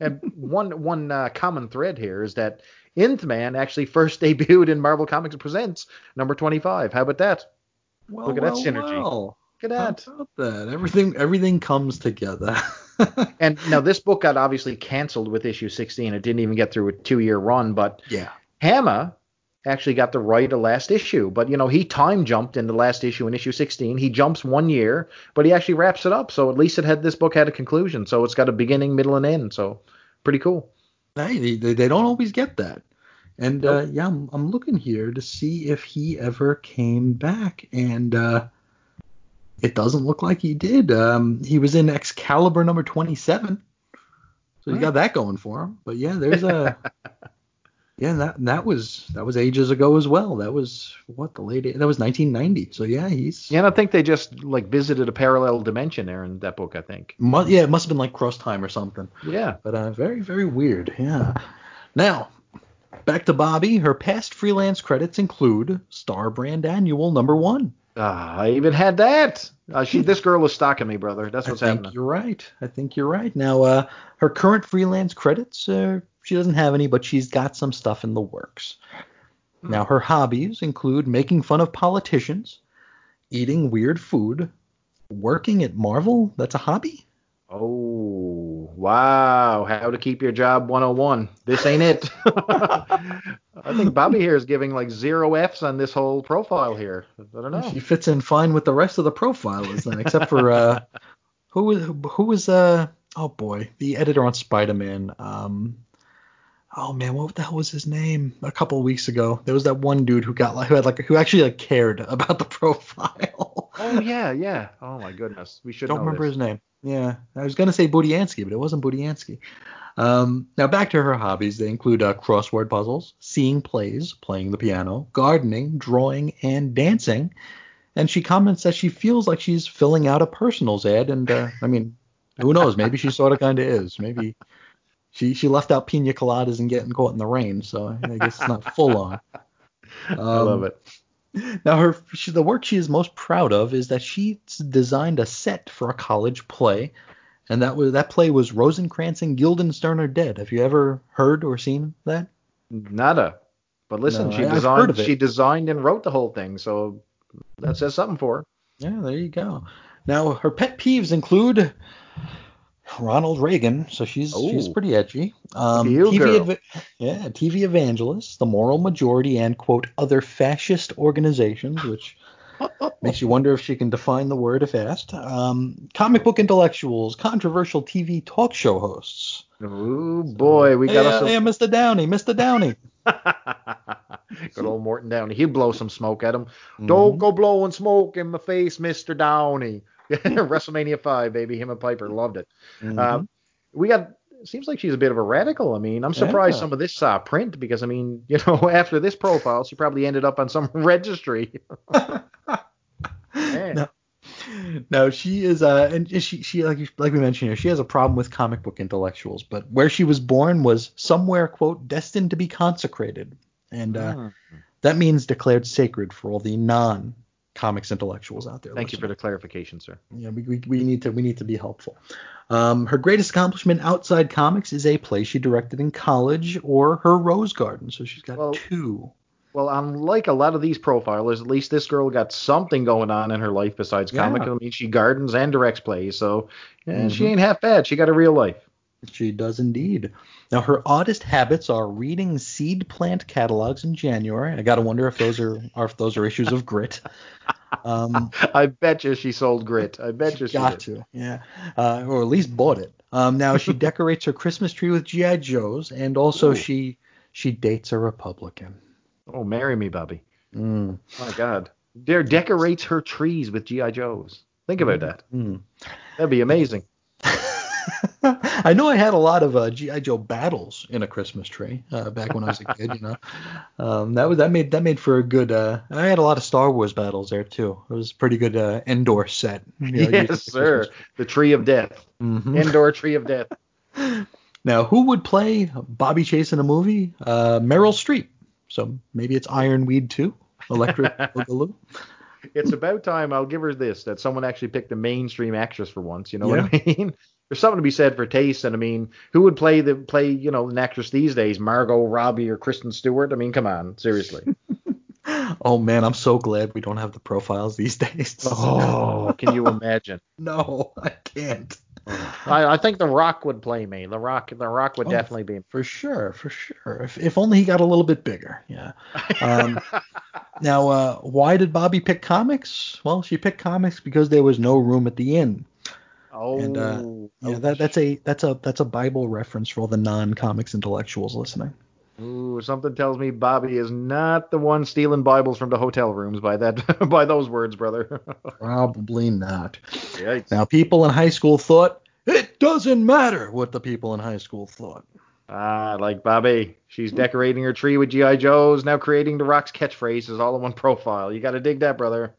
And one one uh, common thread here is that Nth Man actually first debuted in Marvel Comics Presents number 25. How about that? Well, Look at that synergy. well. Look at that. that everything everything comes together And now this book got obviously canceled with issue 16. It didn't even get through a two year run, but yeah Hama actually got the right of last issue. But you know, he time jumped in the last issue in issue 16. He jumps one year, but he actually wraps it up. So at least it had this book had a conclusion. So it's got a beginning, middle, and end. So pretty cool. hey they, they don't always get that and uh, yeah I'm, I'm looking here to see if he ever came back and uh, it doesn't look like he did um, he was in Excalibur number 27 so Hmm. got that going for him but yeah there's a Yeah, that that was that was ages ago as well. That was what the late that was 1990. So yeah, he's Yeah, and I think they just like visited a parallel dimension there in that book. I think. mu- yeah, it must have been like cross time or something. Yeah. But uh, very very weird. Yeah. Now back to Bobby. Her past freelance credits include Star Brand Annual Number One. Ah, I even had that. Uh, she, this girl is stalking me, brother. That's what's I think happening. you're right. I think you're right. Now, uh, her current freelance credits, uh, she doesn't have any, but she's got some stuff in the works. Hmm. Now, her hobbies include making fun of politicians, eating weird food, working at Marvel. That's a hobby. Oh, wow. How to keep your job 101. This ain't it. I think Bobby here is giving like zero F's on this whole profile here. I don't know. She fits in fine with the rest of the profilers then, except for uh, who was who was uh oh boy the editor on Spider-Man. Um, oh man, what the hell was his name? A couple weeks ago, there was that one dude who got like who had like who actually like cared about the profile. Oh, yeah, yeah. Oh, my goodness. We should Don't remember this. his name. Yeah, I was gonna say Budiansky, but it wasn't Budiansky. Um, now back to her hobbies. They include uh, crossword puzzles, seeing plays, playing the piano, gardening, drawing, and dancing. And she comments that she feels like she's filling out a personals ad. And uh, I mean, who knows? Maybe she sort of kind of is. Maybe she she left out pina coladas and getting caught in the rain. So I guess it's not full on. I love it. Now, her she, the work she is most proud of is that she designed a set for a college play, and that was that play was Rosencrantz and Guildenstern are dead. Have you ever heard or seen that? Nada. But listen, No, she I- designed she designed and wrote the whole thing, so that says something for her. Yeah, there you go. Now, her pet peeves include Ronald Reagan, so she's she's pretty edgy. Um, TV eva- yeah, TV evangelists, the moral majority, and quote other fascist organizations, which makes you wonder if she can define the word if asked. Um, comic book intellectuals, controversial TV talk show hosts. Oh boy, we hey, got uh, us a hey, Mr. Downey, Mr. Downey. Good old Morton Downey. He'd blow some smoke at him. Mm-hmm. Don't go blowing smoke in my face, Mr. Downey. WrestleMania 5, baby. Him and Piper loved it. Mhm. Um, we got. Seems like she's a bit of a radical. I mean, I'm surprised Yeah. some of this saw print because I mean, you know, after this profile, she probably ended up on some registry. No. No, she is uh and she she like like we mentioned here, she has a problem with comic book intellectuals, but where she was born was somewhere quote destined to be consecrated. And uh Hmm. that means declared sacred for all the non comics intellectuals out there. Thank you for the clarification, sir. Yeah, we, we, we need to we need to be helpful. Um, her greatest accomplishment outside comics is a play she directed in college or her Rose Garden. So she's got Well, two. Well, unlike a lot of these profilers, at least this girl got something going on in her life besides Yeah. comic. I mean, she gardens and directs plays, so yeah, she ain't half bad. She got a real life. She does indeed. Now her oddest habits are reading seed plant catalogs in January. I gotta wonder if those are, are if those are issues of grit. Um, I bet you she sold grit. I bet you she got did. to, yeah, uh, or at least bought it. Um, now she decorates her Christmas tree with GI Joes, and also Ooh. she she dates a Republican. Oh, marry me, Bobby. Mm, My God. There decorates her trees with GI Joes. Think about that. mm. That'd be amazing. I know I had a lot of uh, GI Joe battles in a Christmas tree uh, back when I was a kid. You know, um, that was that made that made for a good. Uh, I had a lot of Star Wars battles there too. It was a pretty good uh, indoor set. You know, yes, sir. Christmas. The Tree of Death. Mhm. Indoor Tree of Death. Now, who would play Bobby Chase in a movie? Uh, Meryl Streep. So maybe it's Ironweed too. Electric Boogaloo. It's about time I'll give her this that someone actually picked a mainstream actress for once. You know Yeah. what I mean? There's something to be said for taste, and I mean, who would play the play you know an actress these days? Margot Robbie or Kristen Stewart? I mean, come on, seriously. Oh man, I'm so glad we don't have the profiles these days. oh, can you imagine? no, I can't. I, I think The Rock would play me. The Rock, The Rock would Oh. definitely be. For sure, for sure. If, if only he got a little bit bigger. Yeah. Um, now, uh, why did Bobby pick comics? Well, she picked comics because there was no room at the inn. Oh, and, uh, Yeah, that, that's a that's a that's a Bible reference for all the non-comics intellectuals listening. Ooh, something tells me Bobby is not the one stealing Bibles from the hotel rooms by that by those words, brother. Probably not. Yikes. Now, people in high school thought it doesn't matter what the people in high school thought. Ah, like Bobby. She's decorating her tree with GI Joes. Now creating the Rock's catchphrases all in one profile. You got to dig that, brother.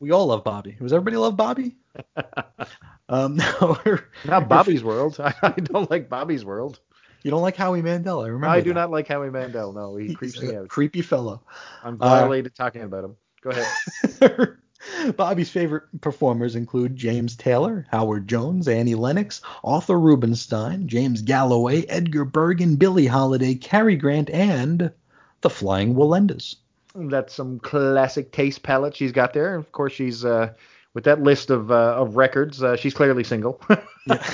We all love Bobby. Does everybody love Bobby? um, no, not Bobby's World. I, I don't like Bobby's World. You don't like Howie Mandel. I remember. I do not like Howie Mandel. No, he creeps me out. Creepy fellow. I'm violated uh, talking about him. Go ahead. Bobby's favorite performers include James Taylor, Howard Jones, Annie Lennox, Arthur Rubinstein, James Galloway, Edgar Bergen, Billie Holiday, Cary Grant, and the Flying Wallendas. That's some classic taste palette she's got there. Of course, she's uh, with that list of uh, of records. Uh, she's clearly single.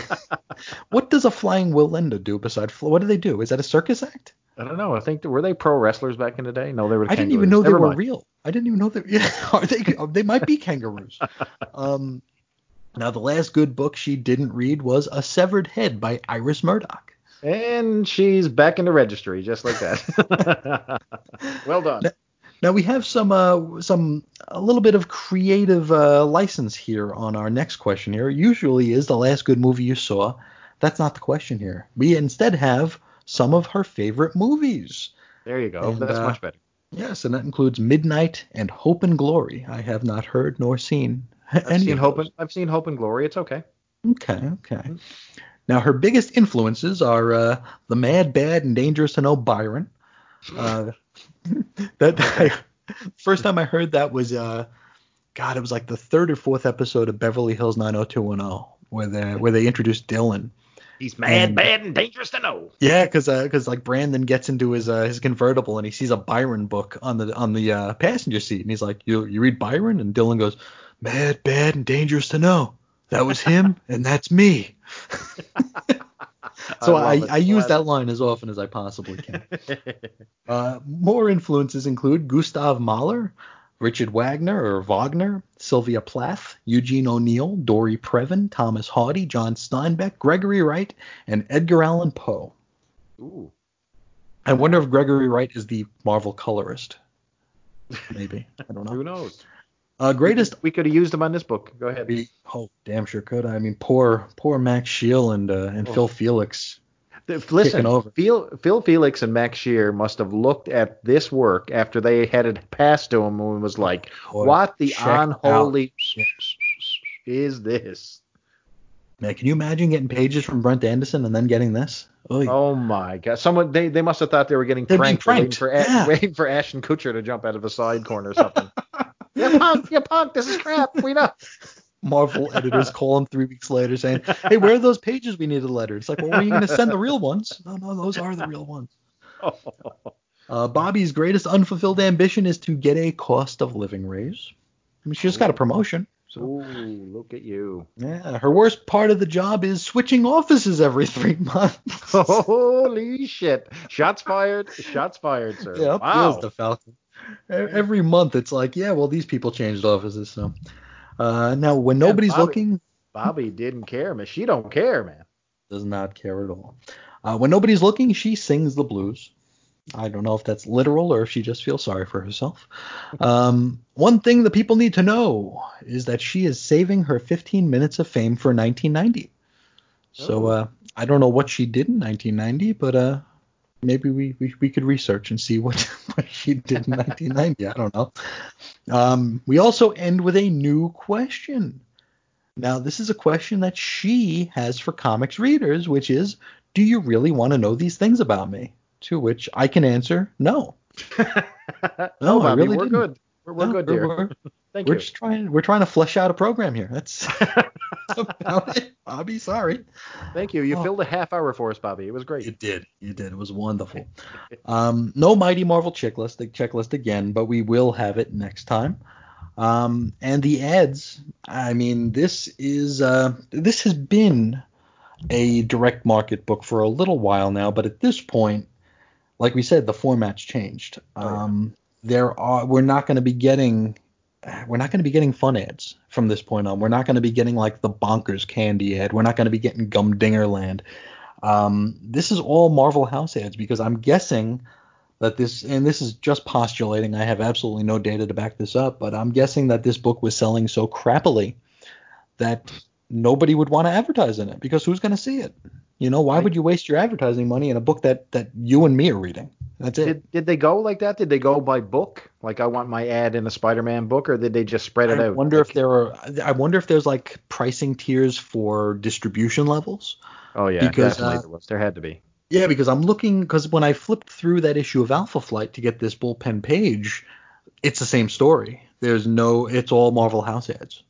what does a Flying Wallenda do besides? What do they do? Is that a circus act? I don't know. I think were they pro wrestlers back in the day? No, they were. I didn't even know they were real. I didn't even know that. Yeah, are they? they might be kangaroos. Um, now the last good book she didn't read was A Severed Head by Iris Murdoch. And she's back in the registry, just like that. well done. Now, now, we have some uh, some a little bit of creative uh, license here on our next question here. Usually is the last good movie you saw. That's not the question here. We instead have some of her favorite movies. There you go. And, That's uh, much better. Yes, and that includes Midnight and Hope and Glory. I have not heard nor seen I've any seen Hope and, I've seen Hope and Glory. It's okay. Okay, okay. Mm-hmm. Now her biggest influences are uh, the Mad, Bad, and Dangerous to Know Byron. Uh, that I, first time I heard that was uh, God, it was like the third or fourth episode of Beverly Hills 90210 where they where they introduced Dylan He's mad, and, bad, and dangerous to know. Yeah, because because uh, like Brandon gets into his uh, his convertible and he sees a Byron book on the on the uh, passenger seat and he's like, you you read Byron? And Dylan goes, mad, bad, and dangerous to know. That was him, and that's me. so I, I, I use that line as often as I possibly can. Uh, more influences include Gustav Mahler, Richard Wagner or Wagner, Sylvia Plath, Eugene O'Neill, Dory Previn, Thomas Hardy, John Steinbeck, Gregory Wright, and Edgar Allan Poe. Ooh. I wonder if Gregory Wright is the Marvel colorist. Maybe. I don't know. Who knows? Uh, greatest. We could have used him on this book. Go ahead. We, oh, damn sure could. I mean, poor, poor Max Scheele and uh, and oh. Phil Felix Listen, over. Phil, Phil Felix and Max Scheele must have looked at this work after they had it passed to him and was like, Boy, "What the unholy is this?" Man, can you imagine getting pages from Brent Anderson and then getting this? Oy. Oh my god! Someone they, they must have thought they were getting pranked, pranked. Waiting, for, yeah. waiting for Ashton Kutcher to jump out of a side corner or something. you punk, you punk! This is crap. We know. Marvel editors call him three weeks later saying, "Hey, where are those pages we needed letter?" It's like, well, are you going to send the real ones? No, no, those are the real ones. Uh, Bobby's greatest unfulfilled ambition is to get a cost of living raise. I mean, she just got a promotion. So. Ooh, look at you. Yeah, her worst part of the job is switching offices every three months. Holy shit! Shots fired. Shots fired, sir. Yeah, wow. the Falcon. Every month, it's like, yeah, well, these people changed offices, so. Uh, now, when yeah, nobody's Bobby, looking, Bobby didn't care, man. She don't care, man. Does not care at all. Uh, when nobody's looking, she sings the blues. I don't know if that's literal or if she just feels sorry for herself. Um, one thing that people need to know is that she is saving her 15 minutes of fame for 1990. So oh. uh, I don't know what she did in 1990, but uh, maybe we, we, we could research and see what, what she did in 1990. I don't know. Um, we also end with a new question. Now, this is a question that she has for comics readers, which is Do you really want to know these things about me? To which I can answer no. no, no Bobby, I really we're didn't. good. We're, we're no, good, dear. We're, Thank we're you. just trying. We're trying to flesh out a program here. That's about it, Bobby. Sorry. Thank you. You oh. filled a half hour for us, Bobby. It was great. You did. You did. It was wonderful. um, no mighty Marvel checklist. The checklist again, but we will have it next time. Um, and the ads. I mean, this is uh, this has been a direct market book for a little while now, but at this point, like we said, the format's changed. Oh, yeah. Um, there are we're not going to be getting we're not going to be getting fun ads from this point on. We're not going to be getting like the bonkers candy ad. We're not going to be getting Gumdingerland. Um, this is all Marvel House ads because I'm guessing that this, and this is just postulating. I have absolutely no data to back this up, but I'm guessing that this book was selling so crappily that nobody would want to advertise in it because who's going to see it? You know, why would you waste your advertising money in a book that that you and me are reading? That's it. Did, did they go like that? Did they go by book? Like I want my ad in a Spider-Man book, or did they just spread it I out? I wonder Like- if there are. I wonder if there's like pricing tiers for distribution levels. Oh yeah, because, definitely uh, there was. There had to be. Yeah, because I'm looking because when I flipped through that issue of Alpha Flight to get this bullpen page, it's the same story. There's no, it's all Marvel House ads.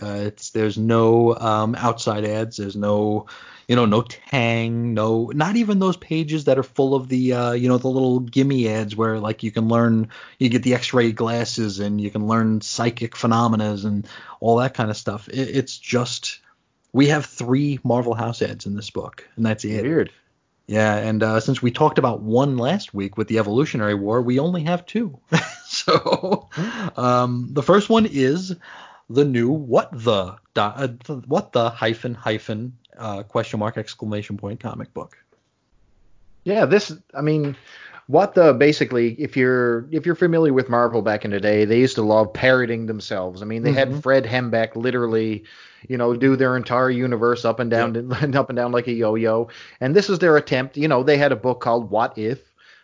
Uh, it's there's no um, outside ads. There's no, you know, no Tang, no, not even those pages that are full of the, uh, you know, the little gimme ads where like you can learn, you get the X-ray glasses and you can learn psychic phenomena and all that kind of stuff. It, it's just, we have three Marvel House ads in this book, and that's it. Weird. Yeah, and uh, since we talked about one last week with the Evolutionary War, we only have two. so um, the first one is the new what the uh, what the hyphen hyphen uh, question mark exclamation point comic book. Yeah, this. I mean, what the basically, if you're if you're familiar with Marvel back in the day, they used to love parroting themselves. I mean, they had Fred Hembeck literally, you know, do their entire universe up and down and up and down like a yo-yo. And this is their attempt. You know, they had a book called What If.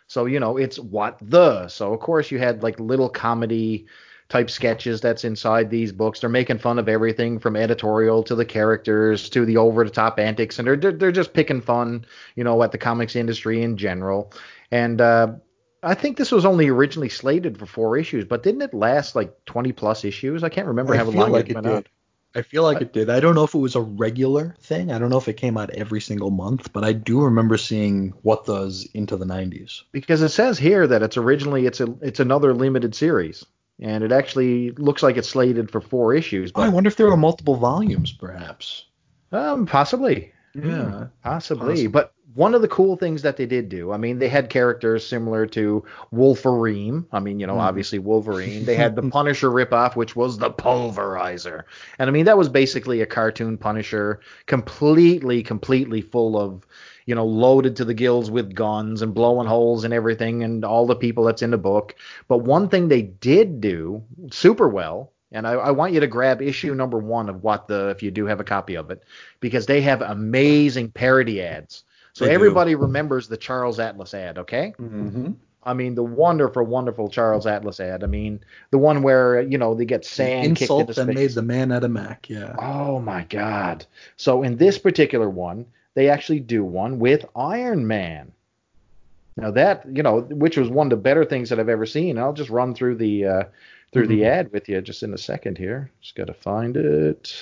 So you know, it's what the. So of course you had like little comedy type sketches that's inside these books. They're making fun of everything from editorial to the characters to the over the top antics, and they're they're just picking fun, you know, at the comics industry in general. And uh, I think this was only originally slated for four issues, but didn't it last like 20 plus issues? I can't remember I how long like it did. out. I feel like it did. I don't know if it was a regular thing. I don't know if it came out every single month, but I do remember seeing what does into the 90s. because it says here that it's originally it's a it's another limited series, and it actually looks like it's slated for four issues, Oh, I wonder if there were multiple volumes, perhaps. um, possibly. Yeah. Possibly. Possibly. But one of the cool things that they did do, I mean, they had characters similar to Wolverine. I mean, you know, Mhm. obviously Wolverine. They had the Punisher ripoff, which was the Pulverizer. And I mean, that was basically a cartoon Punisher, completely, completely full of, you know, loaded to the gills with guns and blowing holes and everything and all the people that's in the book. But one thing they did do super well, and I, I want you to grab issue number one of what the, if you do have a copy of it, because they have amazing parody ads. So They do. everybody remembers the Charles Atlas ad, okay? Mm-hmm. I mean, the wonderful, wonderful Charles Atlas ad. I mean, the one where you know they get sand kicked Insult into that made the man out of Mac. Yeah. Oh my God! So in this particular one, they actually do one with Iron Man. Now that you know, which was one of the better things that I've ever seen. I'll just run through the uh, through the ad with you just in a second here. Just got to find it.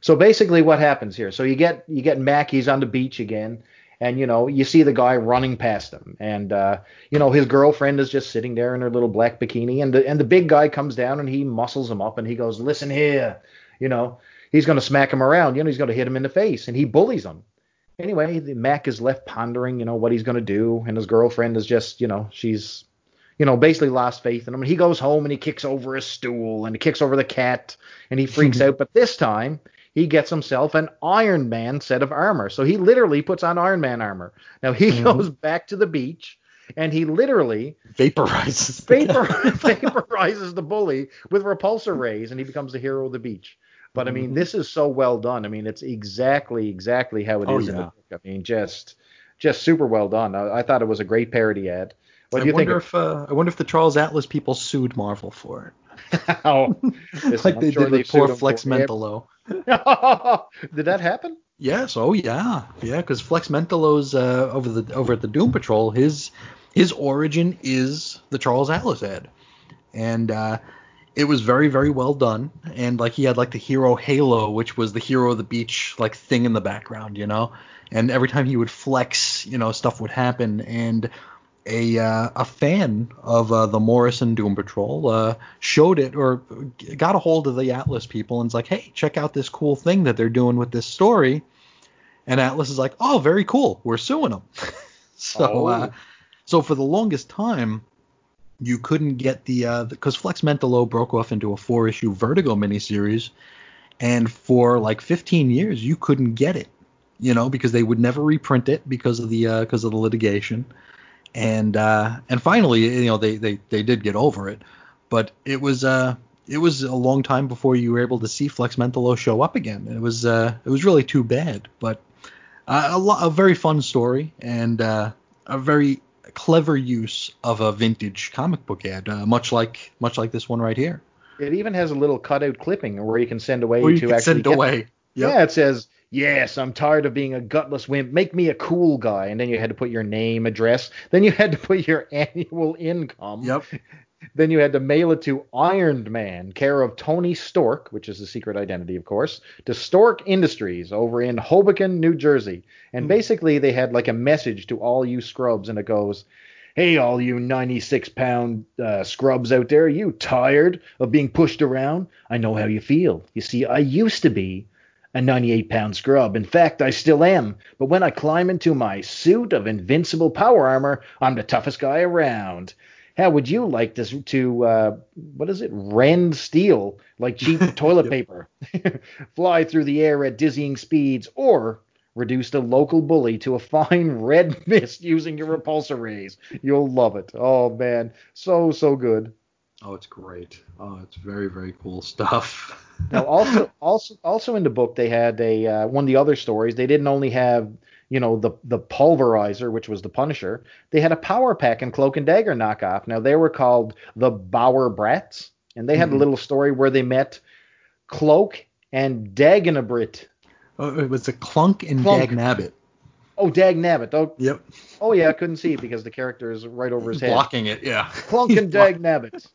So basically, what happens here? So you get you get Mac. He's on the beach again, and you know you see the guy running past him, and uh, you know his girlfriend is just sitting there in her little black bikini, and the and the big guy comes down and he muscles him up, and he goes, "Listen here," you know, he's going to smack him around, you know, he's going to hit him in the face, and he bullies him. Anyway, the Mac is left pondering, you know, what he's going to do, and his girlfriend is just, you know, she's you know, basically lost faith in him. And he goes home and he kicks over a stool and he kicks over the cat and he freaks out. But this time he gets himself an Iron Man set of armor. So he literally puts on Iron Man armor. Now he Mhm. goes back to the beach and he literally Vaporizes. the vapor, guy. vaporizes the bully with repulsor rays and he becomes the hero of the beach. But I mean, this is so well done. I mean, it's exactly, exactly how it is Oh, in the yeah. book. I mean, just, just super well done. I, I thought it was a great parody ad. What I do you think? wonder of- if uh, I wonder if the Charles Atlas people sued Marvel for it, Oh, like I'm they sure did with poor Flex Mentalo. Did that happen? Yes, oh yeah, yeah, because Flex Mentalo's uh, over the over at the Doom Patrol, his his origin is the Charles Atlas ad, and uh, it was very very well done. And like he had like the hero halo, which was the hero of the beach like thing in the background, you know. And every time he would flex, you know, stuff would happen. And a uh, a fan of uh, the Morrison Doom Patrol uh, showed it or got a hold of the Atlas people and was like, hey, check out this cool thing that they're doing with this story. And Atlas is like, oh, very cool. We're suing them. so Oh. uh, so for the longest time, you couldn't get the because Flex Mentalo broke off into a four issue Vertigo miniseries, and for like 15 years you couldn't get it, you know, because they would never reprint it because of the because of the litigation, and uh, and finally you know they, they they did get over it, but it was uh it was a long time before you were able to see Flex Mentalo show up again. It was uh it was really too bad, but Uh, a, lo- a very fun story and uh, a very clever use of a vintage comic book ad, uh, much like much like this one right here. It even has a little cutout clipping where you can send away Or you to can actually send get- away. Yep. Yeah, it says, "Yes, I'm tired of being a gutless wimp. Make me a cool guy." And then you had to put your name, address. Then you had to put your annual income. Yep. Then you had to mail it to Iron Man, care of Tony Stork, which is the secret identity, of course, to Stork Industries over in Hoboken, New Jersey. And Hmm. basically, they had like a message to all you scrubs, and it goes, Hey, all you 96 pound uh, scrubs out there, you tired of being pushed around? I know how you feel. You see, I used to be a 98 pound scrub. In fact, I still am. But when I climb into my suit of invincible power armor, I'm the toughest guy around. How would you like this to, uh, what is it, rend steel like cheap toilet paper, fly through the air at dizzying speeds, or reduce the local bully to a fine red mist using your repulsor rays? You'll love it. Oh, man. So, so good. Oh, it's great. Oh, it's very very cool stuff. Now, also, also, also in the book, they had a uh, one of the other stories. They didn't only have, you know, the the pulverizer, which was the Punisher. They had a power pack and cloak and dagger knockoff. Now they were called the Bauer Brats, and they had a Mhm. little story where they met Cloak and Daganabrit. Oh, it was a clunk and Clunk. Dag Nabbit. Oh, Dag Nabbit. Oh, Yep. oh yeah, I couldn't see it because the character is right over his head. Blocking it. Yeah. Clunk and Dag Nabbit.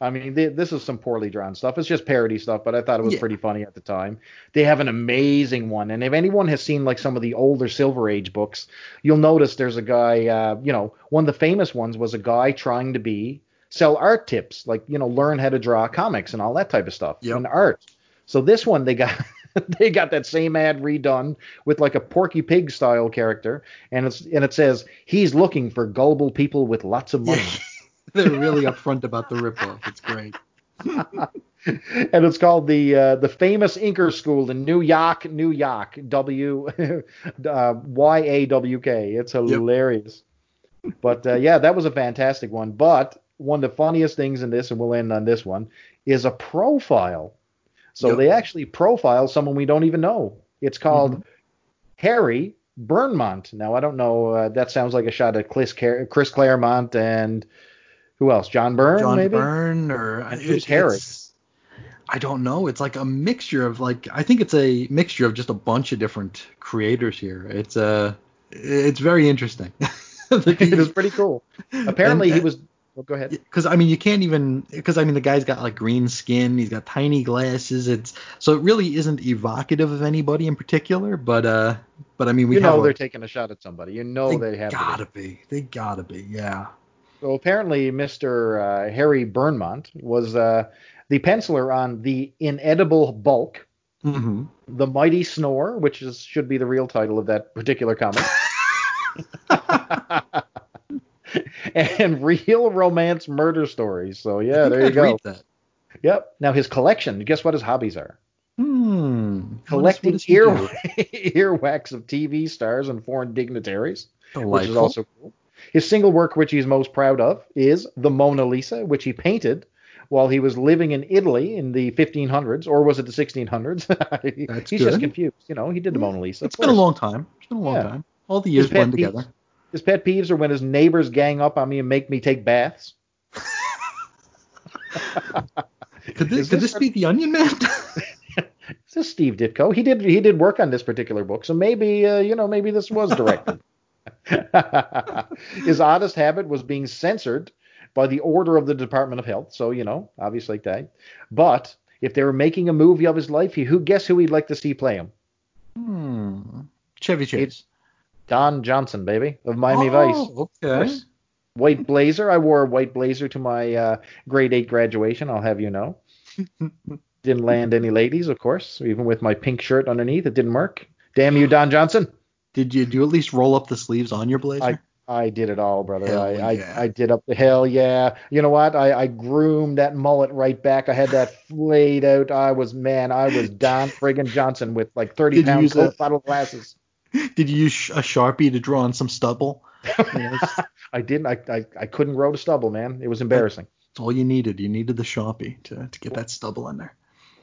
I mean, th this is some poorly drawn stuff. It's just parody stuff, but I thought it was Yeah. pretty funny at the time. They have an amazing one, and if anyone has seen like some of the older Silver Age books, you'll notice there's a guy. Uh, you know, one of the famous ones was a guy trying to be sell art tips, like you know, learn how to draw comics and all that type of stuff Yep. and art. So this one they got. they got that same ad redone with like a Porky Pig style character, and it's and it says he's looking for gullible people with lots of money. They're really upfront about the ripoff. It's great. and it's called the uh, the famous Inker School in New York, New York. W uh, Y A W K. It's hilarious. But uh, yeah, that was a fantastic one. But one of the funniest things in this, and we'll end on this one, is a profile. So Yep. they actually profile someone we don't even know. It's called Harry Burnmont. Now I don't know. Uh, that sounds like a shot at Chris, Car- Chris Claremont and who else? John Byrne, John maybe. Byrne or Who's it- Harry? I don't know. It's like a mixture of like I think it's a mixture of just a bunch of different creators here. It's uh it's very interesting. it was pretty cool. Apparently, he was. Oh, go ahead. because I mean you can't even because I mean the guy's got like green skin, he's got tiny glasses. It's so it really isn't evocative of anybody in particular, but uh but I mean we you know a- they're taking a shot at somebody. You know they, have to. gotta Be. be. They gotta be. Yeah. So apparently, Mr. Uh, Harry Burnmont was uh, the penciler on the Inedible Bulk, Mm-hmm. the Mighty Snore, which is should be the real title of that particular comic. and real romance murder stories. So yeah, there you go. That. Yep. Now his collection. Guess what his hobbies are? Hmm. Collecting what ear earwax of TV stars and foreign dignitaries. which is also cool. His single work, which he's most proud of, is the Mona Lisa, which he painted while he was living in Italy in the 1500s, or was it the 1600s? That's he's just confused. You know, he did the Mona Lisa. It's been a long time. It's been a long Yeah. time. All the years blend together. His pet peeves are when his neighbors gang up on me and make me take baths. Could this, could this this be the Onion Man? Is this Steve Ditko? He did he did work on this particular book, so maybe uh, you know maybe this was directed. His oddest habit was being censored by the order of the Department of Health, so you know obviously like that. But if they were making a movie of his life, he, who guess who he'd like to see play him? hmm. Chevy Chase. Don Johnson, baby, of Miami Vice. Oh, Of okay. White blazer. I wore a white blazer to my uh, grade eight graduation. I'll have you know. didn't land any ladies, of course. Even with my pink shirt underneath, it didn't work. Damn you, Don Johnson. Did you do you at least roll up the sleeves on your blazer? I I did it all, brother. Hell I, yeah. I I did up the hell, yeah. You know what? I, I groomed that mullet right back. I had that laid out. I was man. I was Don friggin' Johnson with like thirty Did you pound use Coke a- bottle glasses. Did you use a sharpie to draw on some stubble? You know, I didn't. I, I I couldn't grow to stubble, man. It was embarrassing. that's all you needed. You needed the sharpie to, to get that stubble in there.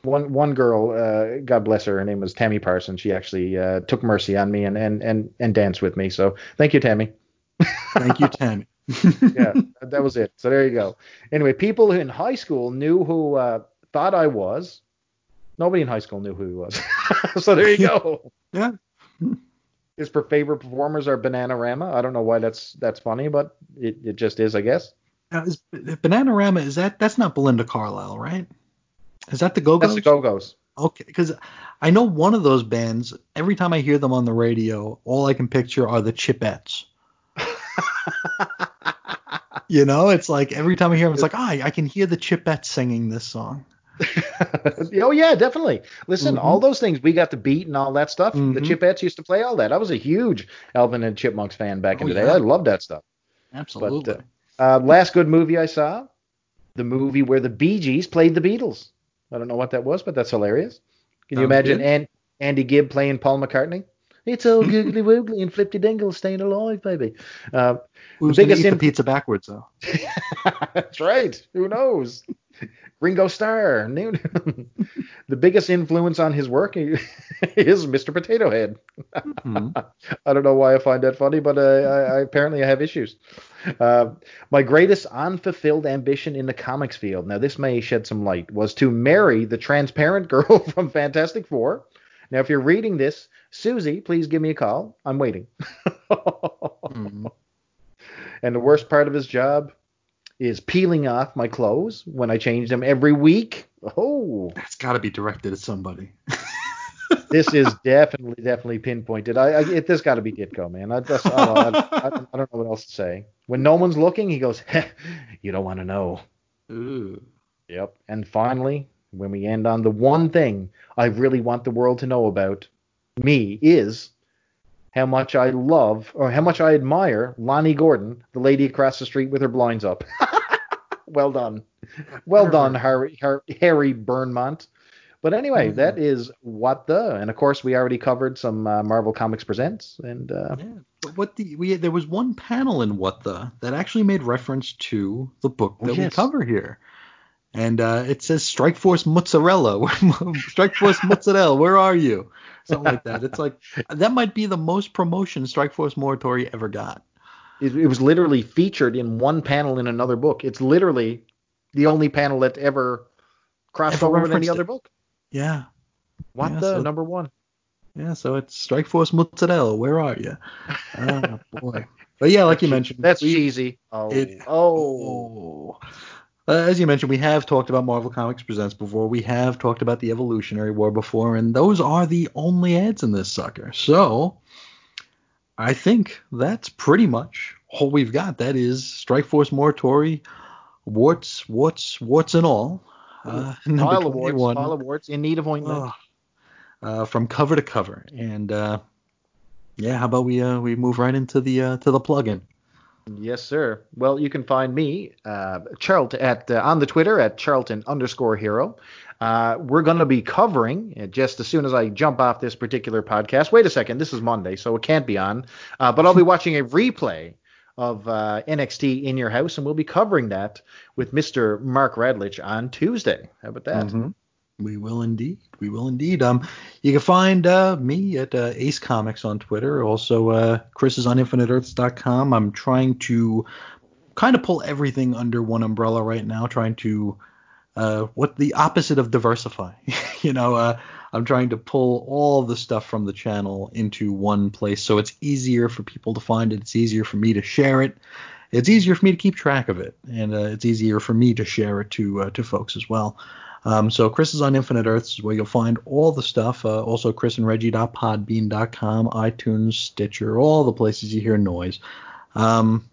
One one girl, uh, God bless her, her name was Tammy Parsons. She actually uh, took mercy on me and, and and and danced with me. So thank you, Tammy. Thank you, Tammy. yeah, that was it. So there you go. Anyway, people in high school knew who uh, thought I was. Nobody in high school knew who he was. so there you go. yeah. His favorite performers are Bananarama. I don't know why that's that's funny, but it, it just is, I guess. Now, is Bananarama is that that's not Belinda Carlisle, right? Is that the Go Go's? That's the Go Go's. Okay, because I know one of those bands. Every time I hear them on the radio, all I can picture are the Chipettes. you know, it's like every time I hear them, it's like, ah, I can hear the Chipettes singing this song. oh yeah, definitely. Listen, mm-hmm. all those things we got the beat and all that stuff. Mm-hmm. The Chipettes used to play all that. I was a huge Alvin and Chipmunks fan back in oh, the day. I loved that stuff. Absolutely. But, uh, uh, last good movie I saw, the movie where the Bee Gees played the Beatles. I don't know what that was, but that's hilarious. Can you imagine and, Andy Gibb playing Paul McCartney? It's all googly woogly and flippy dingle staying alive, baby. Uh, Who's the biggest eat the pizza backwards though? That's right. Who knows? Ringo Starr. the biggest influence on his work is Mr. Potato Head. Mm-hmm. I don't know why I find that funny, but uh, I, I, apparently I have issues. Uh, my greatest unfulfilled ambition in the comics field, now this may shed some light, was to marry the transparent girl from Fantastic Four. Now, if you're reading this, Susie, please give me a call. I'm waiting. mm-hmm. And the worst part of his job is peeling off my clothes when I change them every week. Oh, that's got to be directed at somebody. this is definitely, definitely pinpointed. I, I it, this got to be Ditko, man. I, just, I, don't, I, I, don't know what else to say. When no one's looking, he goes, "You don't want to know." Ooh. Yep. And finally, when we end on the one thing I really want the world to know about me is how much I love or how much I admire Lonnie Gordon, the lady across the street with her blinds up. well done. Well done, Harry, Harry Burnmont. But anyway, mm-hmm. that is what the, and of course we already covered some uh, Marvel Comics Presents, and uh, yeah. But what the we there was one panel in what the that actually made reference to the book oh, that oh, yes. we cover here, and uh, it says Strike Force Mozzarella, Strike Force Mozzarella, where are you? Something like that. It's like that might be the most promotion Strike Force Morituri ever got. It, it was literally featured in one panel in another book. It's literally the only panel that ever crossed ever over with any other book. Yeah. What yeah, the so, number one? Yeah, so it's Strike Force Mozzarella. Where are you? oh boy. But yeah, like you mentioned, that's we, cheesy. Oh. It, oh. Uh, as you mentioned, we have talked about Marvel Comics Presents before. We have talked about the Evolutionary War before, and those are the only ads in this sucker. So I think that's pretty much all we've got. That is Strike Force Morituri, warts, warts, warts and all. Uh, pile of warts, pile of warts in need of ointment. Uh, uh, from cover to cover, and uh, yeah, how about we uh, we move right into the uh, to the plugin. Yes, sir. Well, you can find me, uh, Charlton, at uh, on the Twitter at Charlton underscore hero. Uh, we're going to be covering uh, just as soon as I jump off this particular podcast. Wait a second, this is Monday, so it can't be on. Uh, but I'll be watching a replay of uh, NXT in your house, and we'll be covering that with Mr. Mark Radlich on Tuesday. How about that? Mm-hmm. We will indeed. We will indeed. Um, you can find uh, me at uh, Ace Comics on Twitter. Also, uh, Chris is on InfiniteEarths.com. I'm trying to kind of pull everything under one umbrella right now. Trying to uh, what the opposite of diversify. you know, uh, I'm trying to pull all the stuff from the channel into one place, so it's easier for people to find it. It's easier for me to share it. It's easier for me to keep track of it, and uh, it's easier for me to share it to uh, to folks as well. Um, so Chris is on Infinite Earths where you'll find all the stuff. Uh, also chrisandreggie.podbean.com, iTunes, Stitcher, all the places you hear noise. Um,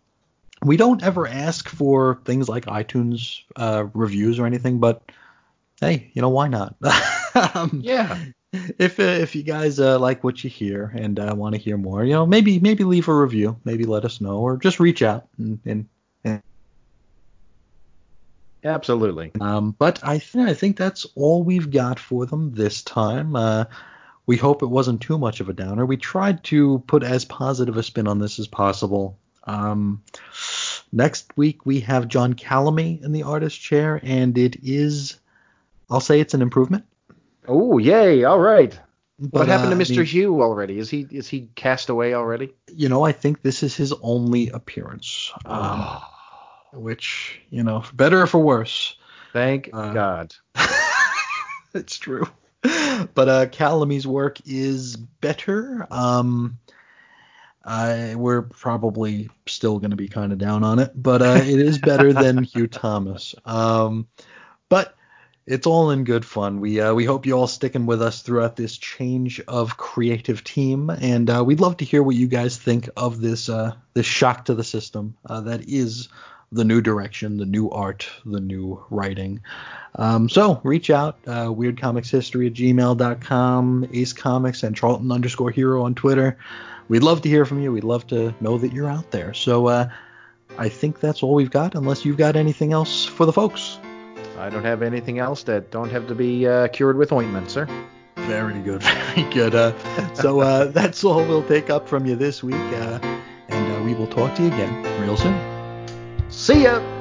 we don't ever ask for things like iTunes uh, reviews or anything, but hey, you know why not? um, yeah. If uh, if you guys uh, like what you hear and uh, want to hear more, you know, maybe maybe leave a review, maybe let us know, or just reach out and, and Absolutely. Um, but I, th- I think that's all we've got for them this time. Uh, we hope it wasn't too much of a downer. We tried to put as positive a spin on this as possible. Um, next week we have John Calimee in the artist chair, and it is, I'll say it's an improvement. Oh, yay! All right. But, what happened uh, to I Mr. mean, Huw already? Is he is he cast away already? you know, I think this is his only appearance. Um, Oh, which, you know, for better or for worse. thank uh, God. it's true. But uh, Calimee's work is better. Um, I, we're probably still going to be kind of down on it, but uh, it is better than Huw Thomas. Um, but it's all in good fun. We uh, we hope you all sticking with us throughout this change of creative team, and uh, we'd love to hear what you guys think of this uh, this shock to the system uh, that is the new direction, the new art, the new writing. Um, so reach out, uh, weirdcomicshistory at gmail.com, Ace Comics, and Charlton underscore hero on Twitter. We'd love to hear from you. We'd love to know that you're out there. So uh, I think that's all we've got, unless you've got anything else for the folks. I don't have anything else that don't have to be uh, cured with ointment, sir. Very good, very good. Uh, so uh, that's all we'll take up from you this week, uh, and uh, we will talk to you again real soon. See ya.